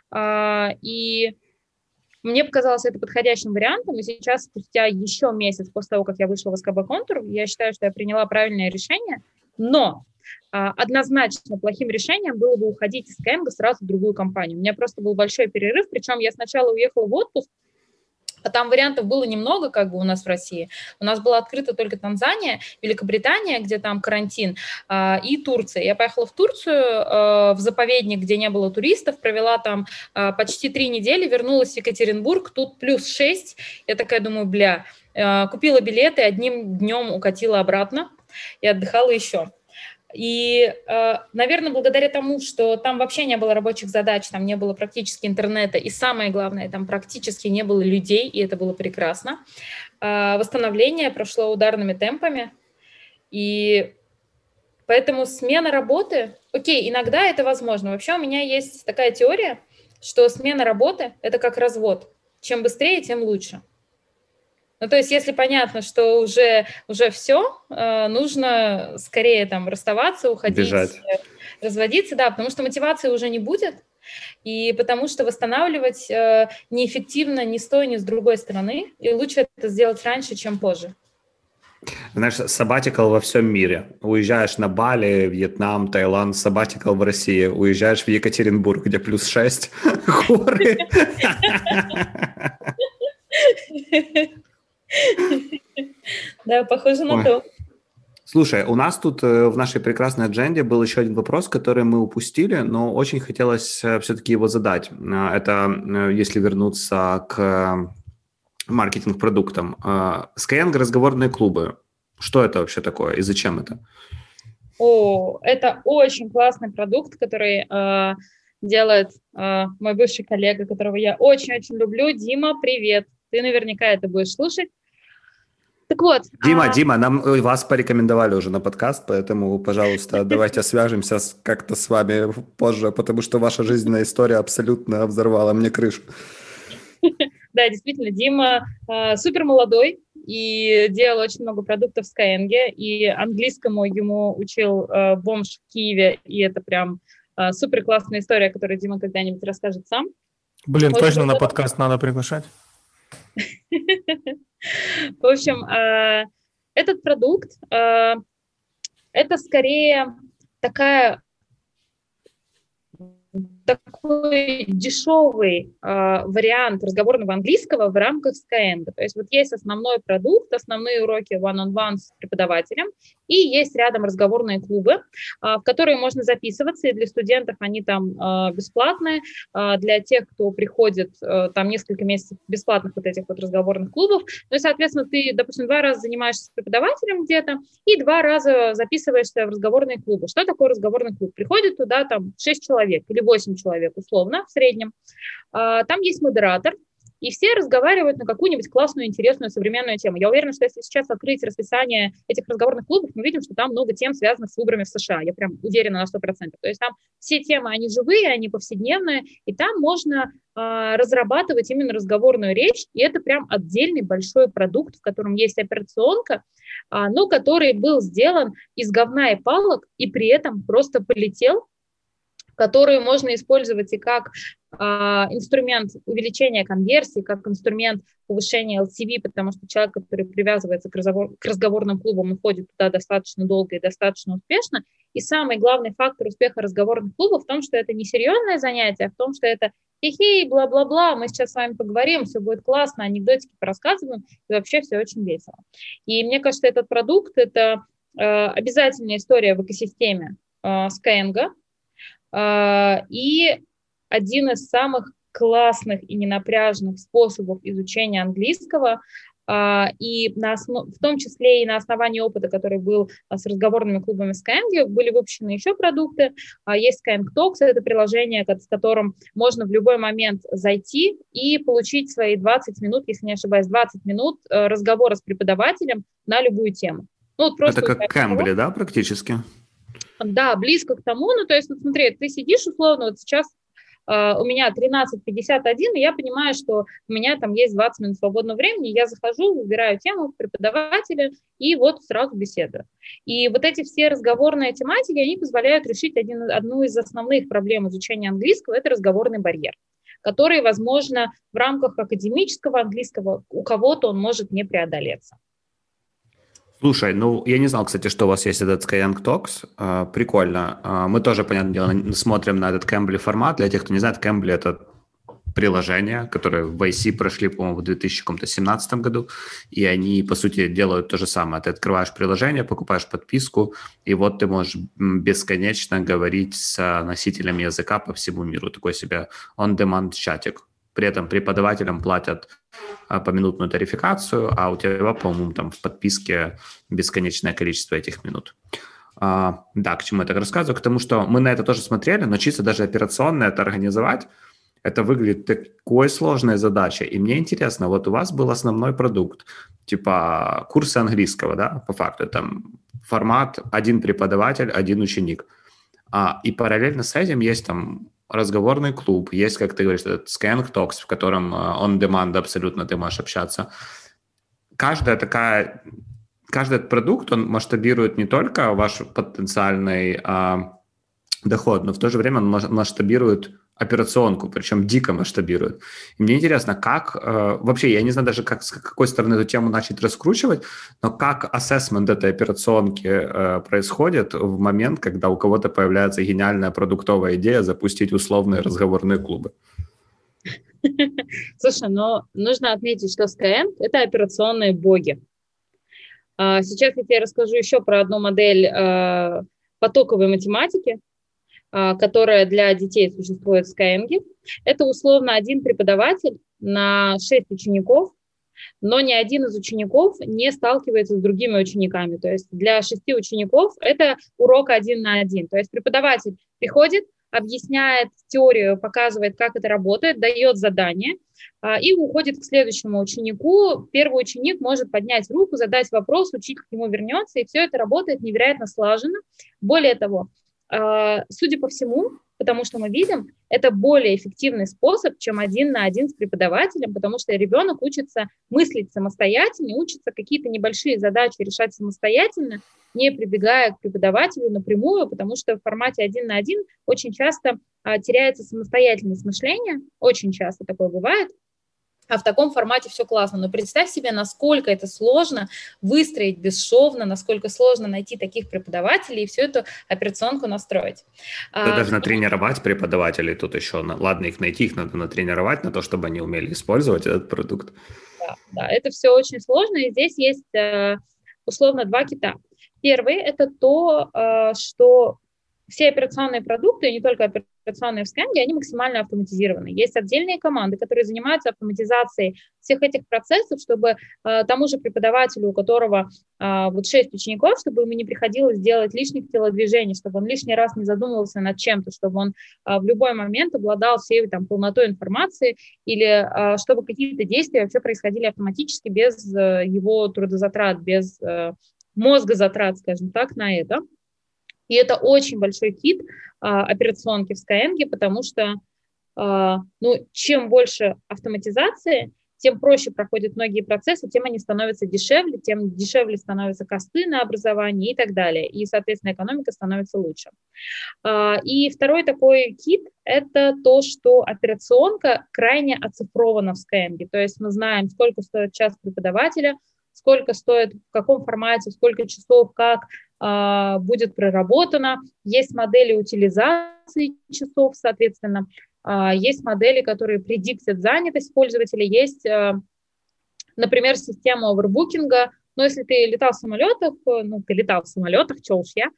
А, и мне показалось это подходящим вариантом, и сейчас, спустя еще месяц после того, как я вышла в СКБ Контур, я считаю, что я приняла правильное решение, но а, однозначно плохим решением было бы уходить из КМГ сразу в другую компанию. У меня просто был большой перерыв, причем я сначала уехала в отпуск, а там вариантов было немного, как бы у нас в России. У нас была открыта только Танзания, Великобритания, где там карантин, а, и Турция. Я поехала в Турцию, а, в заповедник, где не было туристов, провела там а, почти три недели, вернулась в Екатеринбург, тут плюс шесть. Я такая думаю, бля, купила билеты, одним днем укатила обратно и отдыхала еще. И, э, наверное, благодаря тому, что там вообще не было рабочих задач, там не было практически интернета, и самое главное, там практически не было людей, и это было прекрасно, э, восстановление прошло ударными темпами. И поэтому смена работы, окей, иногда это возможно. Вообще у меня есть такая теория, что смена работы – это как развод. Чем быстрее, тем лучше. Ну, то есть, если понятно, что уже, уже все, э, нужно скорее там расставаться, уходить, Бежать. Э, разводиться, да, потому что мотивации уже не будет, и потому что восстанавливать э, неэффективно ни с той, ни с другой стороны, и лучше это сделать раньше, чем позже. Знаешь, сабатикал во всем мире. Уезжаешь на Бали, Вьетнам, Таиланд, сабатикал в России. Уезжаешь в Екатеринбург, где плюс 6 горы. Да, похоже на то. Слушай, у нас тут э, в нашей прекрасной адженде был еще один вопрос, который мы упустили, но очень хотелось э, все-таки его задать. Э, это если вернуться к маркетинг-продуктам. Skyeng разговорные клубы. Что это вообще такое и зачем это? О, это очень классный продукт, который э, делает э, мой бывший коллега, которого я очень-очень люблю. Дима, привет. Ты наверняка это будешь слушать. Так вот. Дима, а... Дима, нам э, вас порекомендовали уже на подкаст, поэтому, пожалуйста, давайте свяжемся как-то с вами позже, потому что ваша жизненная история абсолютно взорвала мне крышу. Да, действительно, Дима э, супер молодой и делал очень много продуктов в Skyeng, и английскому ему учил э, бомж в Киеве, и это прям э, супер классная история, которую Дима когда-нибудь расскажет сам. Блин, точно на подкаст надо приглашать. В общем, э, этот продукт э, это скорее такая такой дешевый э, вариант разговорного английского в рамках Skyeng. То есть вот есть основной продукт, основные уроки one-on-one с преподавателем, и есть рядом разговорные клубы, э, в которые можно записываться, и для студентов они там э, бесплатные, э, для тех, кто приходит, э, там несколько месяцев бесплатных вот этих вот разговорных клубов. Ну и, соответственно, ты, допустим, два раза занимаешься с преподавателем где-то, и два раза записываешься в разговорные клубы. Что такое разговорный клуб? Приходит туда там 6 человек или 8 человек условно в среднем. А, там есть модератор, и все разговаривают на какую-нибудь классную, интересную, современную тему. Я уверена, что если сейчас открыть расписание этих разговорных клубов, мы видим, что там много тем, связанных с выборами в США. Я прям уверена на 100%. То есть там все темы, они живые, они повседневные, и там можно э, разрабатывать именно разговорную речь, и это прям отдельный большой продукт, в котором есть операционка, э, но который был сделан из говна и палок, и при этом просто полетел которую можно использовать и как э, инструмент увеличения конверсии, как инструмент повышения LTV, потому что человек, который привязывается к, разговор, к разговорным клубам, уходит туда достаточно долго и достаточно успешно. И самый главный фактор успеха разговорных клубов в том, что это не серьезное занятие, а в том, что это хе-хе, бла-бла-бла, мы сейчас с вами поговорим, все будет классно, анекдотики порассказываем, и вообще все очень весело. И мне кажется, этот продукт – это э, обязательная история в экосистеме э, Skyeng, а, и один из самых классных и ненапряжных способов изучения английского, а, и на основ... в том числе и на основании опыта, который был а, с разговорными клубами Skyeng, были выпущены еще продукты. Есть Skyeng Talks, это приложение, с которым можно в любой момент зайти и получить свои 20 минут, если не ошибаюсь, 20 минут э, разговора с преподавателем на любую тему. Ну, вот просто это как Кэмбли, да, практически? Да, близко к тому. Ну, то есть, вот смотри, ты сидишь условно, вот сейчас Uh, у меня 13.51, и я понимаю, что у меня там есть 20 минут свободного времени, я захожу, выбираю тему преподавателя, и вот сразу беседую. И вот эти все разговорные тематики, они позволяют решить один, одну из основных проблем изучения английского, это разговорный барьер который, возможно, в рамках академического английского у кого-то он может не преодолеться. Слушай, ну, я не знал, кстати, что у вас есть этот Skyeng Talks. А, прикольно. А, мы тоже, понятное дело, смотрим на этот Cambly формат. Для тех, кто не знает, Cambly — это приложение, которое в IC прошли, по-моему, в 2017 году, и они, по сути, делают то же самое. Ты открываешь приложение, покупаешь подписку, и вот ты можешь бесконечно говорить с носителями языка по всему миру. Такой себе on-demand чатик. При этом преподавателям платят а, поминутную тарификацию, а у тебя, по-моему, там в подписке бесконечное количество этих минут. А, да, к чему я так рассказываю? К тому, что мы на это тоже смотрели, но чисто даже операционно это организовать, это выглядит такой сложной задачей. И мне интересно, вот у вас был основной продукт, типа курсы английского, да, по факту, там формат один преподаватель, один ученик. А, и параллельно с этим есть там разговорный клуб, есть, как ты говоришь, этот Skyeng Talks, в котором он э, demand абсолютно ты можешь общаться. Каждая такая, каждый продукт, он масштабирует не только ваш потенциальный а, доход, но в то же время он масштабирует операционку, причем дико масштабируют. И мне интересно, как э, вообще, я не знаю даже, как, с какой стороны эту тему начать раскручивать, но как ассессмент этой операционки э, происходит в момент, когда у кого-то появляется гениальная продуктовая идея запустить условные разговорные клубы? Слушай, но нужно отметить, что Skyeng – это операционные боги. А, сейчас я тебе расскажу еще про одну модель э, потоковой математики, которая для детей существует в Skyeng. Это условно один преподаватель на шесть учеников, но ни один из учеников не сталкивается с другими учениками. То есть для шести учеников это урок один на один. То есть преподаватель приходит, объясняет теорию, показывает, как это работает, дает задание а, и уходит к следующему ученику. Первый ученик может поднять руку, задать вопрос, учитель к нему вернется, и все это работает невероятно слаженно. Более того, а, судя по всему, потому что мы видим, это более эффективный способ, чем один на один с преподавателем, потому что ребенок учится мыслить самостоятельно, учится какие-то небольшие задачи решать самостоятельно, не прибегая к преподавателю напрямую, потому что в формате один на один очень часто а, теряется самостоятельность мышления, очень часто такое бывает, а в таком формате все классно. Но представь себе, насколько это сложно выстроить бесшовно, насколько сложно найти таких преподавателей и всю эту операционку настроить. Да, а, даже натренировать преподавателей тут еще, ладно, их найти, их надо натренировать на то, чтобы они умели использовать этот продукт. Да, да это все очень сложно, и здесь есть э, условно два кита. Первый – это то, э, что все операционные продукты, не только операционные в Skyeng, они максимально автоматизированы. Есть отдельные команды, которые занимаются автоматизацией всех этих процессов, чтобы э, тому же преподавателю, у которого э, вот шесть учеников, чтобы ему не приходилось делать лишних телодвижений, чтобы он лишний раз не задумывался над чем-то, чтобы он э, в любой момент обладал всей там полнотой информации или э, чтобы какие-то действия вообще происходили автоматически без э, его трудозатрат, без э, мозга затрат, скажем так, на это. И это очень большой кит а, операционки в Skyeng, потому что а, ну, чем больше автоматизации, тем проще проходят многие процессы, тем они становятся дешевле, тем дешевле становятся косты на образование и так далее. И, соответственно, экономика становится лучше. А, и второй такой кит – это то, что операционка крайне оцифрована в Skyeng. То есть мы знаем, сколько стоит час преподавателя, сколько стоит, в каком формате, сколько часов, как э, будет проработано. Есть модели утилизации часов, соответственно, э, есть модели, которые предиктят занятость пользователя, есть, э, например, система овербукинга. Но если ты летал в самолетах, ну, ты летал в самолетах, что уж я, а,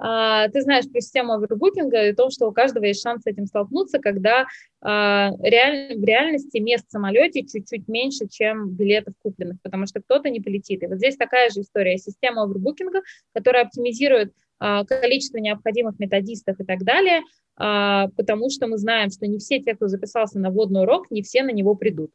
ты знаешь про систему овербукинга и то, что у каждого есть шанс с этим столкнуться, когда а, реаль, в реальности мест в самолете чуть-чуть меньше, чем билетов купленных, потому что кто-то не полетит. И вот здесь такая же история. Система овербукинга, которая оптимизирует а, количество необходимых методистов и так далее, потому что мы знаем, что не все те, кто записался на водный урок, не все на него придут.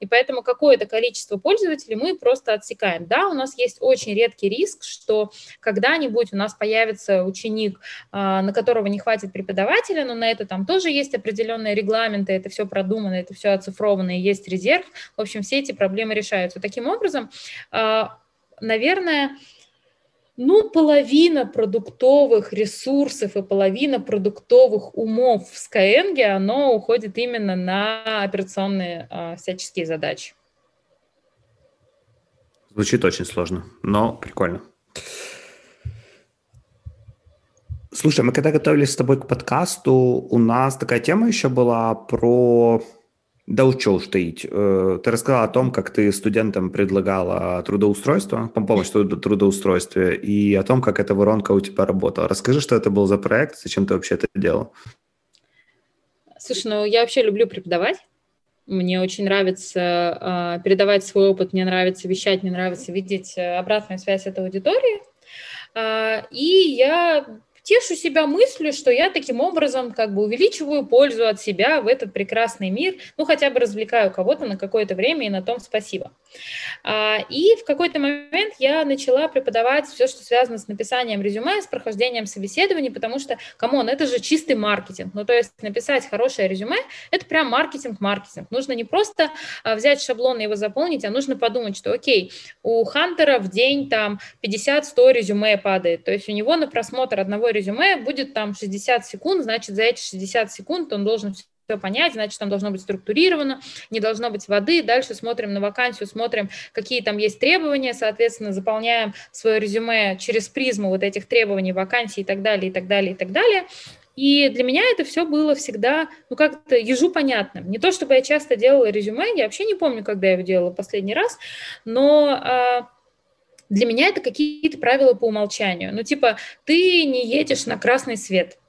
И поэтому какое-то количество пользователей мы просто отсекаем. Да, у нас есть очень редкий риск, что когда-нибудь у нас появится ученик, а, на которого не хватит преподавателя, но на это там тоже есть определенные регламенты, это все продумано, это все оцифровано, и есть резерв. В общем, все эти проблемы решаются. Таким образом, а, наверное, ну, половина продуктовых ресурсов и половина продуктовых умов в Skyeng, оно уходит именно на операционные а, всяческие задачи. Звучит очень сложно, но прикольно. Слушай, мы когда готовились с тобой к подкасту, у нас такая тема еще была про да учел стоить. Э, ты рассказала о том, как ты студентам предлагала трудоустройство, помощь в трудоустройстве, и о том, как эта воронка у тебя работала. Расскажи, что это был за проект, зачем ты вообще это делал? Слушай, ну я вообще люблю преподавать. Мне очень нравится э, передавать свой опыт, мне нравится вещать, мне нравится видеть э, обратную связь этой аудитории. Э, и я тешу себя мыслью, что я таким образом как бы увеличиваю пользу от себя в этот прекрасный мир, ну хотя бы развлекаю кого-то на какое-то время и на том спасибо. А, и в какой-то момент я начала преподавать все, что связано с написанием резюме, с прохождением собеседований, потому что, come on, это же чистый маркетинг. Ну, то есть написать хорошее резюме – это прям маркетинг-маркетинг. Нужно не просто а, взять шаблон и его заполнить, а нужно подумать, что, окей, у Хантера в день там 50-100 резюме падает, то есть у него на просмотр одного резюме будет там 60 секунд, значит, за эти 60 секунд он должен все понять, значит, там должно быть структурировано, не должно быть воды. Дальше смотрим на вакансию, смотрим, какие там есть требования, соответственно, заполняем свое резюме через призму вот этих требований, вакансий и так далее, и так далее, и так далее. И для меня это все было всегда, ну, как-то ежу понятным. Не то, чтобы я часто делала резюме, я вообще не помню, когда я его делала последний раз, но а, для меня это какие-то правила по умолчанию. Ну, типа, ты не едешь на красный свет –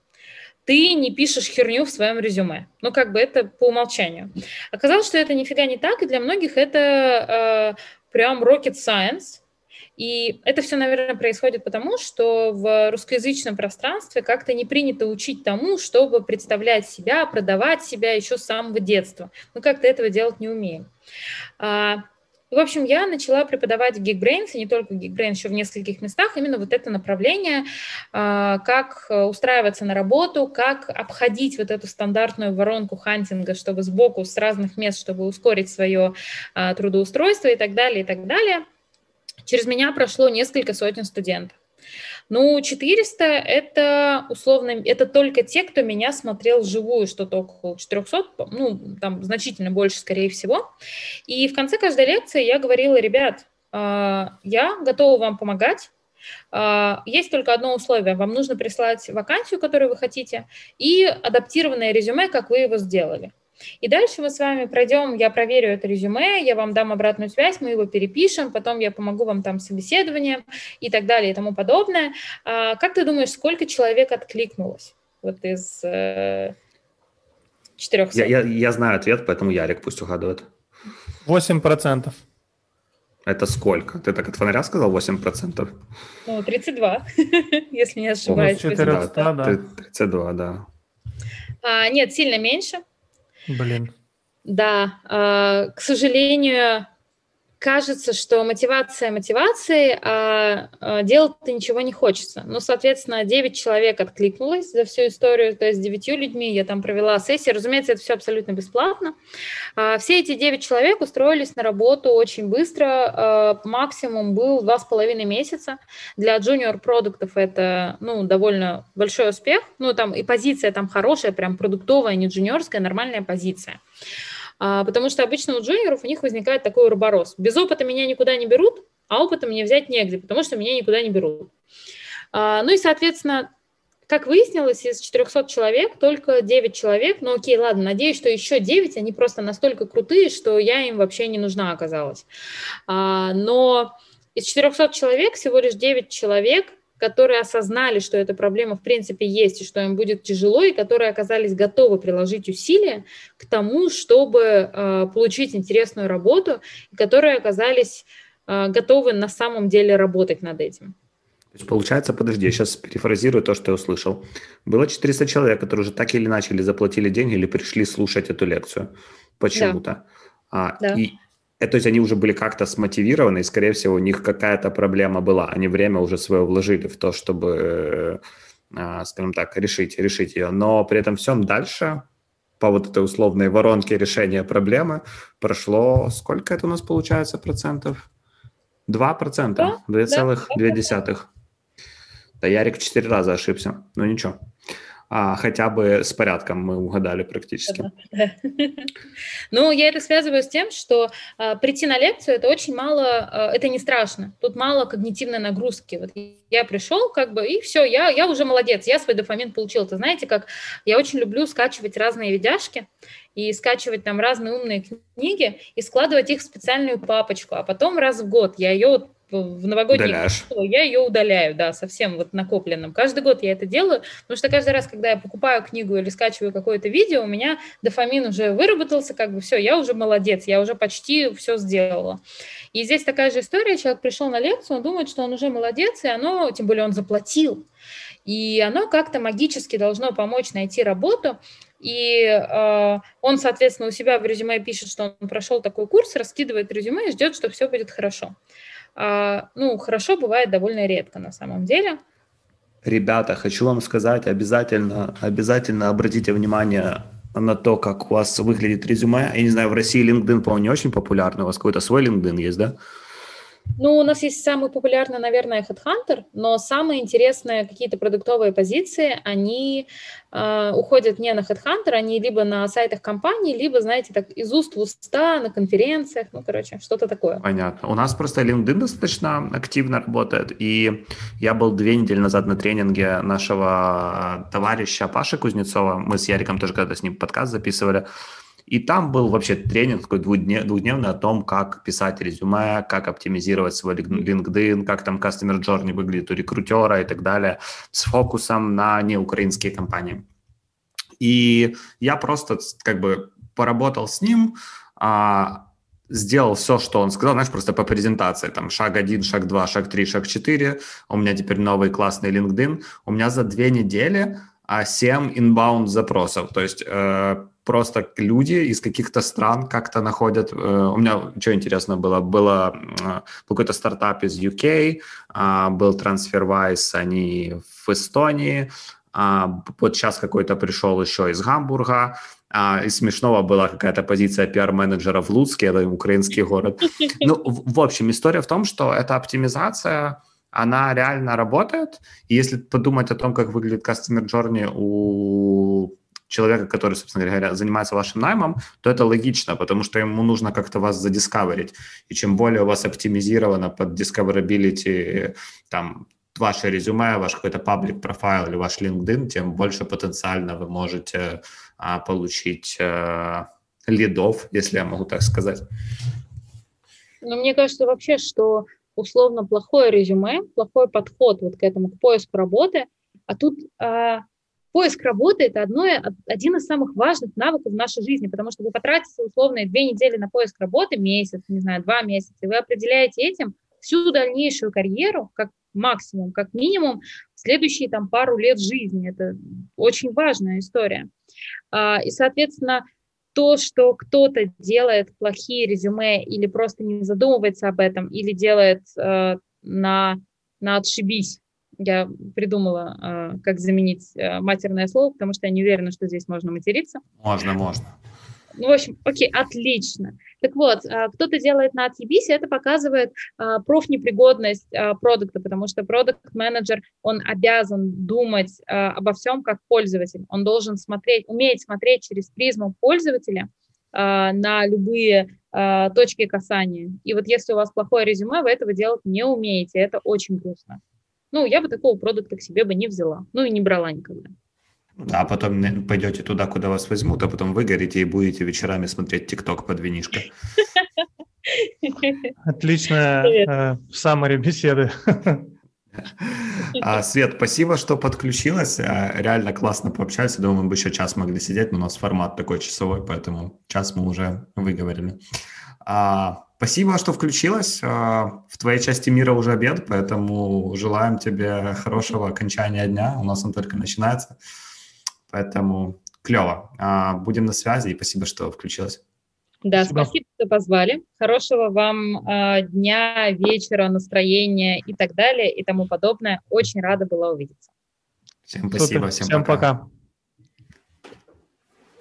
ты не пишешь херню в своем резюме. Ну, как бы это по умолчанию. Оказалось, что это нифига не так, и для многих это э, прям rocket science. И это все, наверное, происходит потому, что в русскоязычном пространстве как-то не принято учить тому, чтобы представлять себя, продавать себя еще с самого детства. Мы как-то этого делать не умеем. В общем, я начала преподавать Geekbrains, и не только Geekbrains, еще в нескольких местах, именно вот это направление, а, как устраиваться на работу, как обходить вот эту стандартную воронку хантинга, чтобы сбоку, с разных мест, чтобы ускорить свое а, трудоустройство и так далее, и так далее. Через меня прошло несколько сотен студентов. Ну, 400 – это условно, это только те, кто меня смотрел вживую, что-то около 400, ну, там значительно больше, скорее всего. И в конце каждой лекции я говорила, ребят, а, я готова вам помогать, а, есть только одно условие. Вам нужно прислать вакансию, которую вы хотите, и адаптированное резюме, как вы его сделали. И дальше мы с вами пройдем, я проверю это резюме, я вам дам обратную связь, мы его перепишем, потом я помогу вам там собеседованием и так далее и тому подобное. А, как ты думаешь, сколько человек откликнулось вот из э, 400? Я, я, я знаю ответ, поэтому Ярик пусть угадывает. 8%. Это сколько? Ты так от фонаря сказал 8%? Ну, 32, если не ошибаюсь. О, 400, да. 32, да. А, нет, сильно меньше. Блин. Да, э, к сожалению, кажется, что мотивация мотивации, а, а делать-то ничего не хочется. Ну, соответственно, 9 человек откликнулось за всю историю, то есть 9 людьми я там провела сессии. Разумеется, это все абсолютно бесплатно. А, все эти 9 человек устроились на работу очень быстро. А, максимум был 2,5 месяца. Для джуниор-продуктов это, ну, довольно большой успех. Ну, там и позиция там хорошая, прям продуктовая, не джуниорская, нормальная позиция. Потому что обычно у джуниоров у них возникает такой уроборос. Без опыта меня никуда не берут, а опыта мне взять негде, потому что меня никуда не берут. А, ну и, соответственно, как выяснилось, из 400 человек только 9 человек, ну окей, ладно, надеюсь, что еще 9, они просто настолько крутые, что я им вообще не нужна оказалась. А, но из 400 человек всего лишь 9 человек которые осознали, что эта проблема в принципе есть и что им будет тяжело, и которые оказались готовы приложить усилия к тому, чтобы э, получить интересную работу, и которые оказались э, готовы на самом деле работать над этим. То есть получается, подожди, я сейчас перефразирую то, что я услышал. Было 400 человек, которые уже так или иначе или заплатили деньги, или пришли слушать эту лекцию почему-то. Да. А, да. И это, то есть они уже были как-то смотивированы, и, скорее всего, у них какая-то проблема была. Они время уже свое вложили в то, чтобы, э, скажем так, решить, решить ее. Но при этом всем дальше по вот этой условной воронке решения проблемы прошло, сколько это у нас получается процентов? 2 процента, 2,2. Да, да, Ярик четыре раза ошибся, но ничего а, хотя бы с порядком мы угадали практически. Ну, я это связываю с тем, что а, прийти на лекцию это очень мало, а, это не страшно. Тут мало когнитивной нагрузки. Вот я пришел, как бы, и все, я, я уже молодец, я свой дофамин получил. Это знаете, как я очень люблю скачивать разные видяшки и скачивать там разные умные книги и складывать их в специальную папочку, а потом раз в год я ее в новогодние я ее удаляю, да, совсем вот накопленным. Каждый год я это делаю, потому что каждый раз, когда я покупаю книгу или скачиваю какое-то видео, у меня дофамин уже выработался, как бы все, я уже молодец, я уже почти все сделала. И здесь такая же история, человек пришел на лекцию, он думает, что он уже молодец, и оно, тем более он заплатил, и оно как-то магически должно помочь найти работу, и э, он, соответственно, у себя в резюме пишет, что он прошел такой курс, раскидывает резюме и ждет, что все будет хорошо. А, ну, хорошо бывает довольно редко на самом деле. Ребята, хочу вам сказать, обязательно, обязательно обратите внимание на то, как у вас выглядит резюме. Я не знаю, в России LinkedIn, по-моему, не очень популярный. У вас какой-то свой LinkedIn есть, да? Ну, у нас есть самый популярный, наверное, Headhunter, но самые интересные какие-то продуктовые позиции, они э, уходят не на Headhunter, они либо на сайтах компаний, либо, знаете, так из уст в уста, на конференциях, ну, короче, что-то такое. Понятно. У нас просто LinkedIn достаточно активно работает, и я был две недели назад на тренинге нашего товарища Паши Кузнецова, мы с Яриком тоже когда-то с ним подкаст записывали, и там был вообще тренинг такой двухдневный о том, как писать резюме, как оптимизировать свой LinkedIn, как там Customer Journey выглядит у рекрутера и так далее, с фокусом на неукраинские компании. И я просто как бы поработал с ним, а, сделал все, что он сказал, знаешь, просто по презентации, там, шаг один, шаг два, шаг три, шаг четыре, у меня теперь новый классный LinkedIn, у меня за две недели а 7 inbound запросов, то есть э, просто люди из каких-то стран как-то находят. Э, у меня что интересно было, было э, какой-то стартап из UK, а, был TransferWise, они в Эстонии, а, вот сейчас какой-то пришел еще из Гамбурга, а, из смешного была какая-то позиция пиар-менеджера в Луцке, это украинский город. Ну, в общем, история в том, что эта оптимизация, она реально работает. И если подумать о том, как выглядит Customer Journey у человека, который, собственно говоря, занимается вашим наймом, то это логично, потому что ему нужно как-то вас задискаверить. И чем более у вас оптимизировано под discoverability, там, ваше резюме, ваш какой-то паблик профайл или ваш LinkedIn, тем больше потенциально вы можете а, получить а, лидов, если я могу так сказать. Но мне кажется вообще, что условно плохое резюме, плохой подход вот к этому, к поиску работы, а тут а, поиск работы – это одно, один из самых важных навыков в нашей жизни, потому что вы потратите условно две недели на поиск работы, месяц, не знаю, два месяца, и вы определяете этим всю дальнейшую карьеру, как максимум, как минимум, следующие там пару лет жизни. Это очень важная история. А, и, соответственно, то, что кто-то делает плохие резюме или просто не задумывается об этом, или делает э, на, на отшибись, я придумала, э, как заменить э, матерное слово, потому что я не уверена, что здесь можно материться. Можно, можно. Ну, в общем, окей, отлично. Так вот, э, кто-то делает на отъебись, это показывает профнепригодность продукта, потому что продукт-менеджер, он обязан думать обо всем как пользователь. Он должен смотреть, уметь смотреть через призму пользователя на любые точки касания. И вот если у вас плохое резюме, вы этого делать не умеете. Это очень грустно. Ну, я бы такого продукта к себе бы не взяла. Ну и не брала никогда. Да, а потом пойдете туда, куда вас возьмут, а потом выгорите и будете вечерами смотреть ТикТок под винишко. Отличная э, саммари беседы. А, Свет, спасибо, что подключилась. А, реально классно пообщались. Думаю, мы бы еще час могли сидеть, но у нас формат такой часовой, поэтому час мы уже выговорили. А, Спасибо, что включилась. В твоей части мира уже обед, поэтому желаем тебе хорошего окончания дня. У нас он только начинается. Поэтому клево. А, будем на связи и спасибо, что включилась. Да, спасибо, спасибо что позвали. Хорошего вам э, дня, вечера, настроения и так далее и тому подобное. Очень рада была увидеться. Всем спасибо, Супер. всем, всем пока. пока.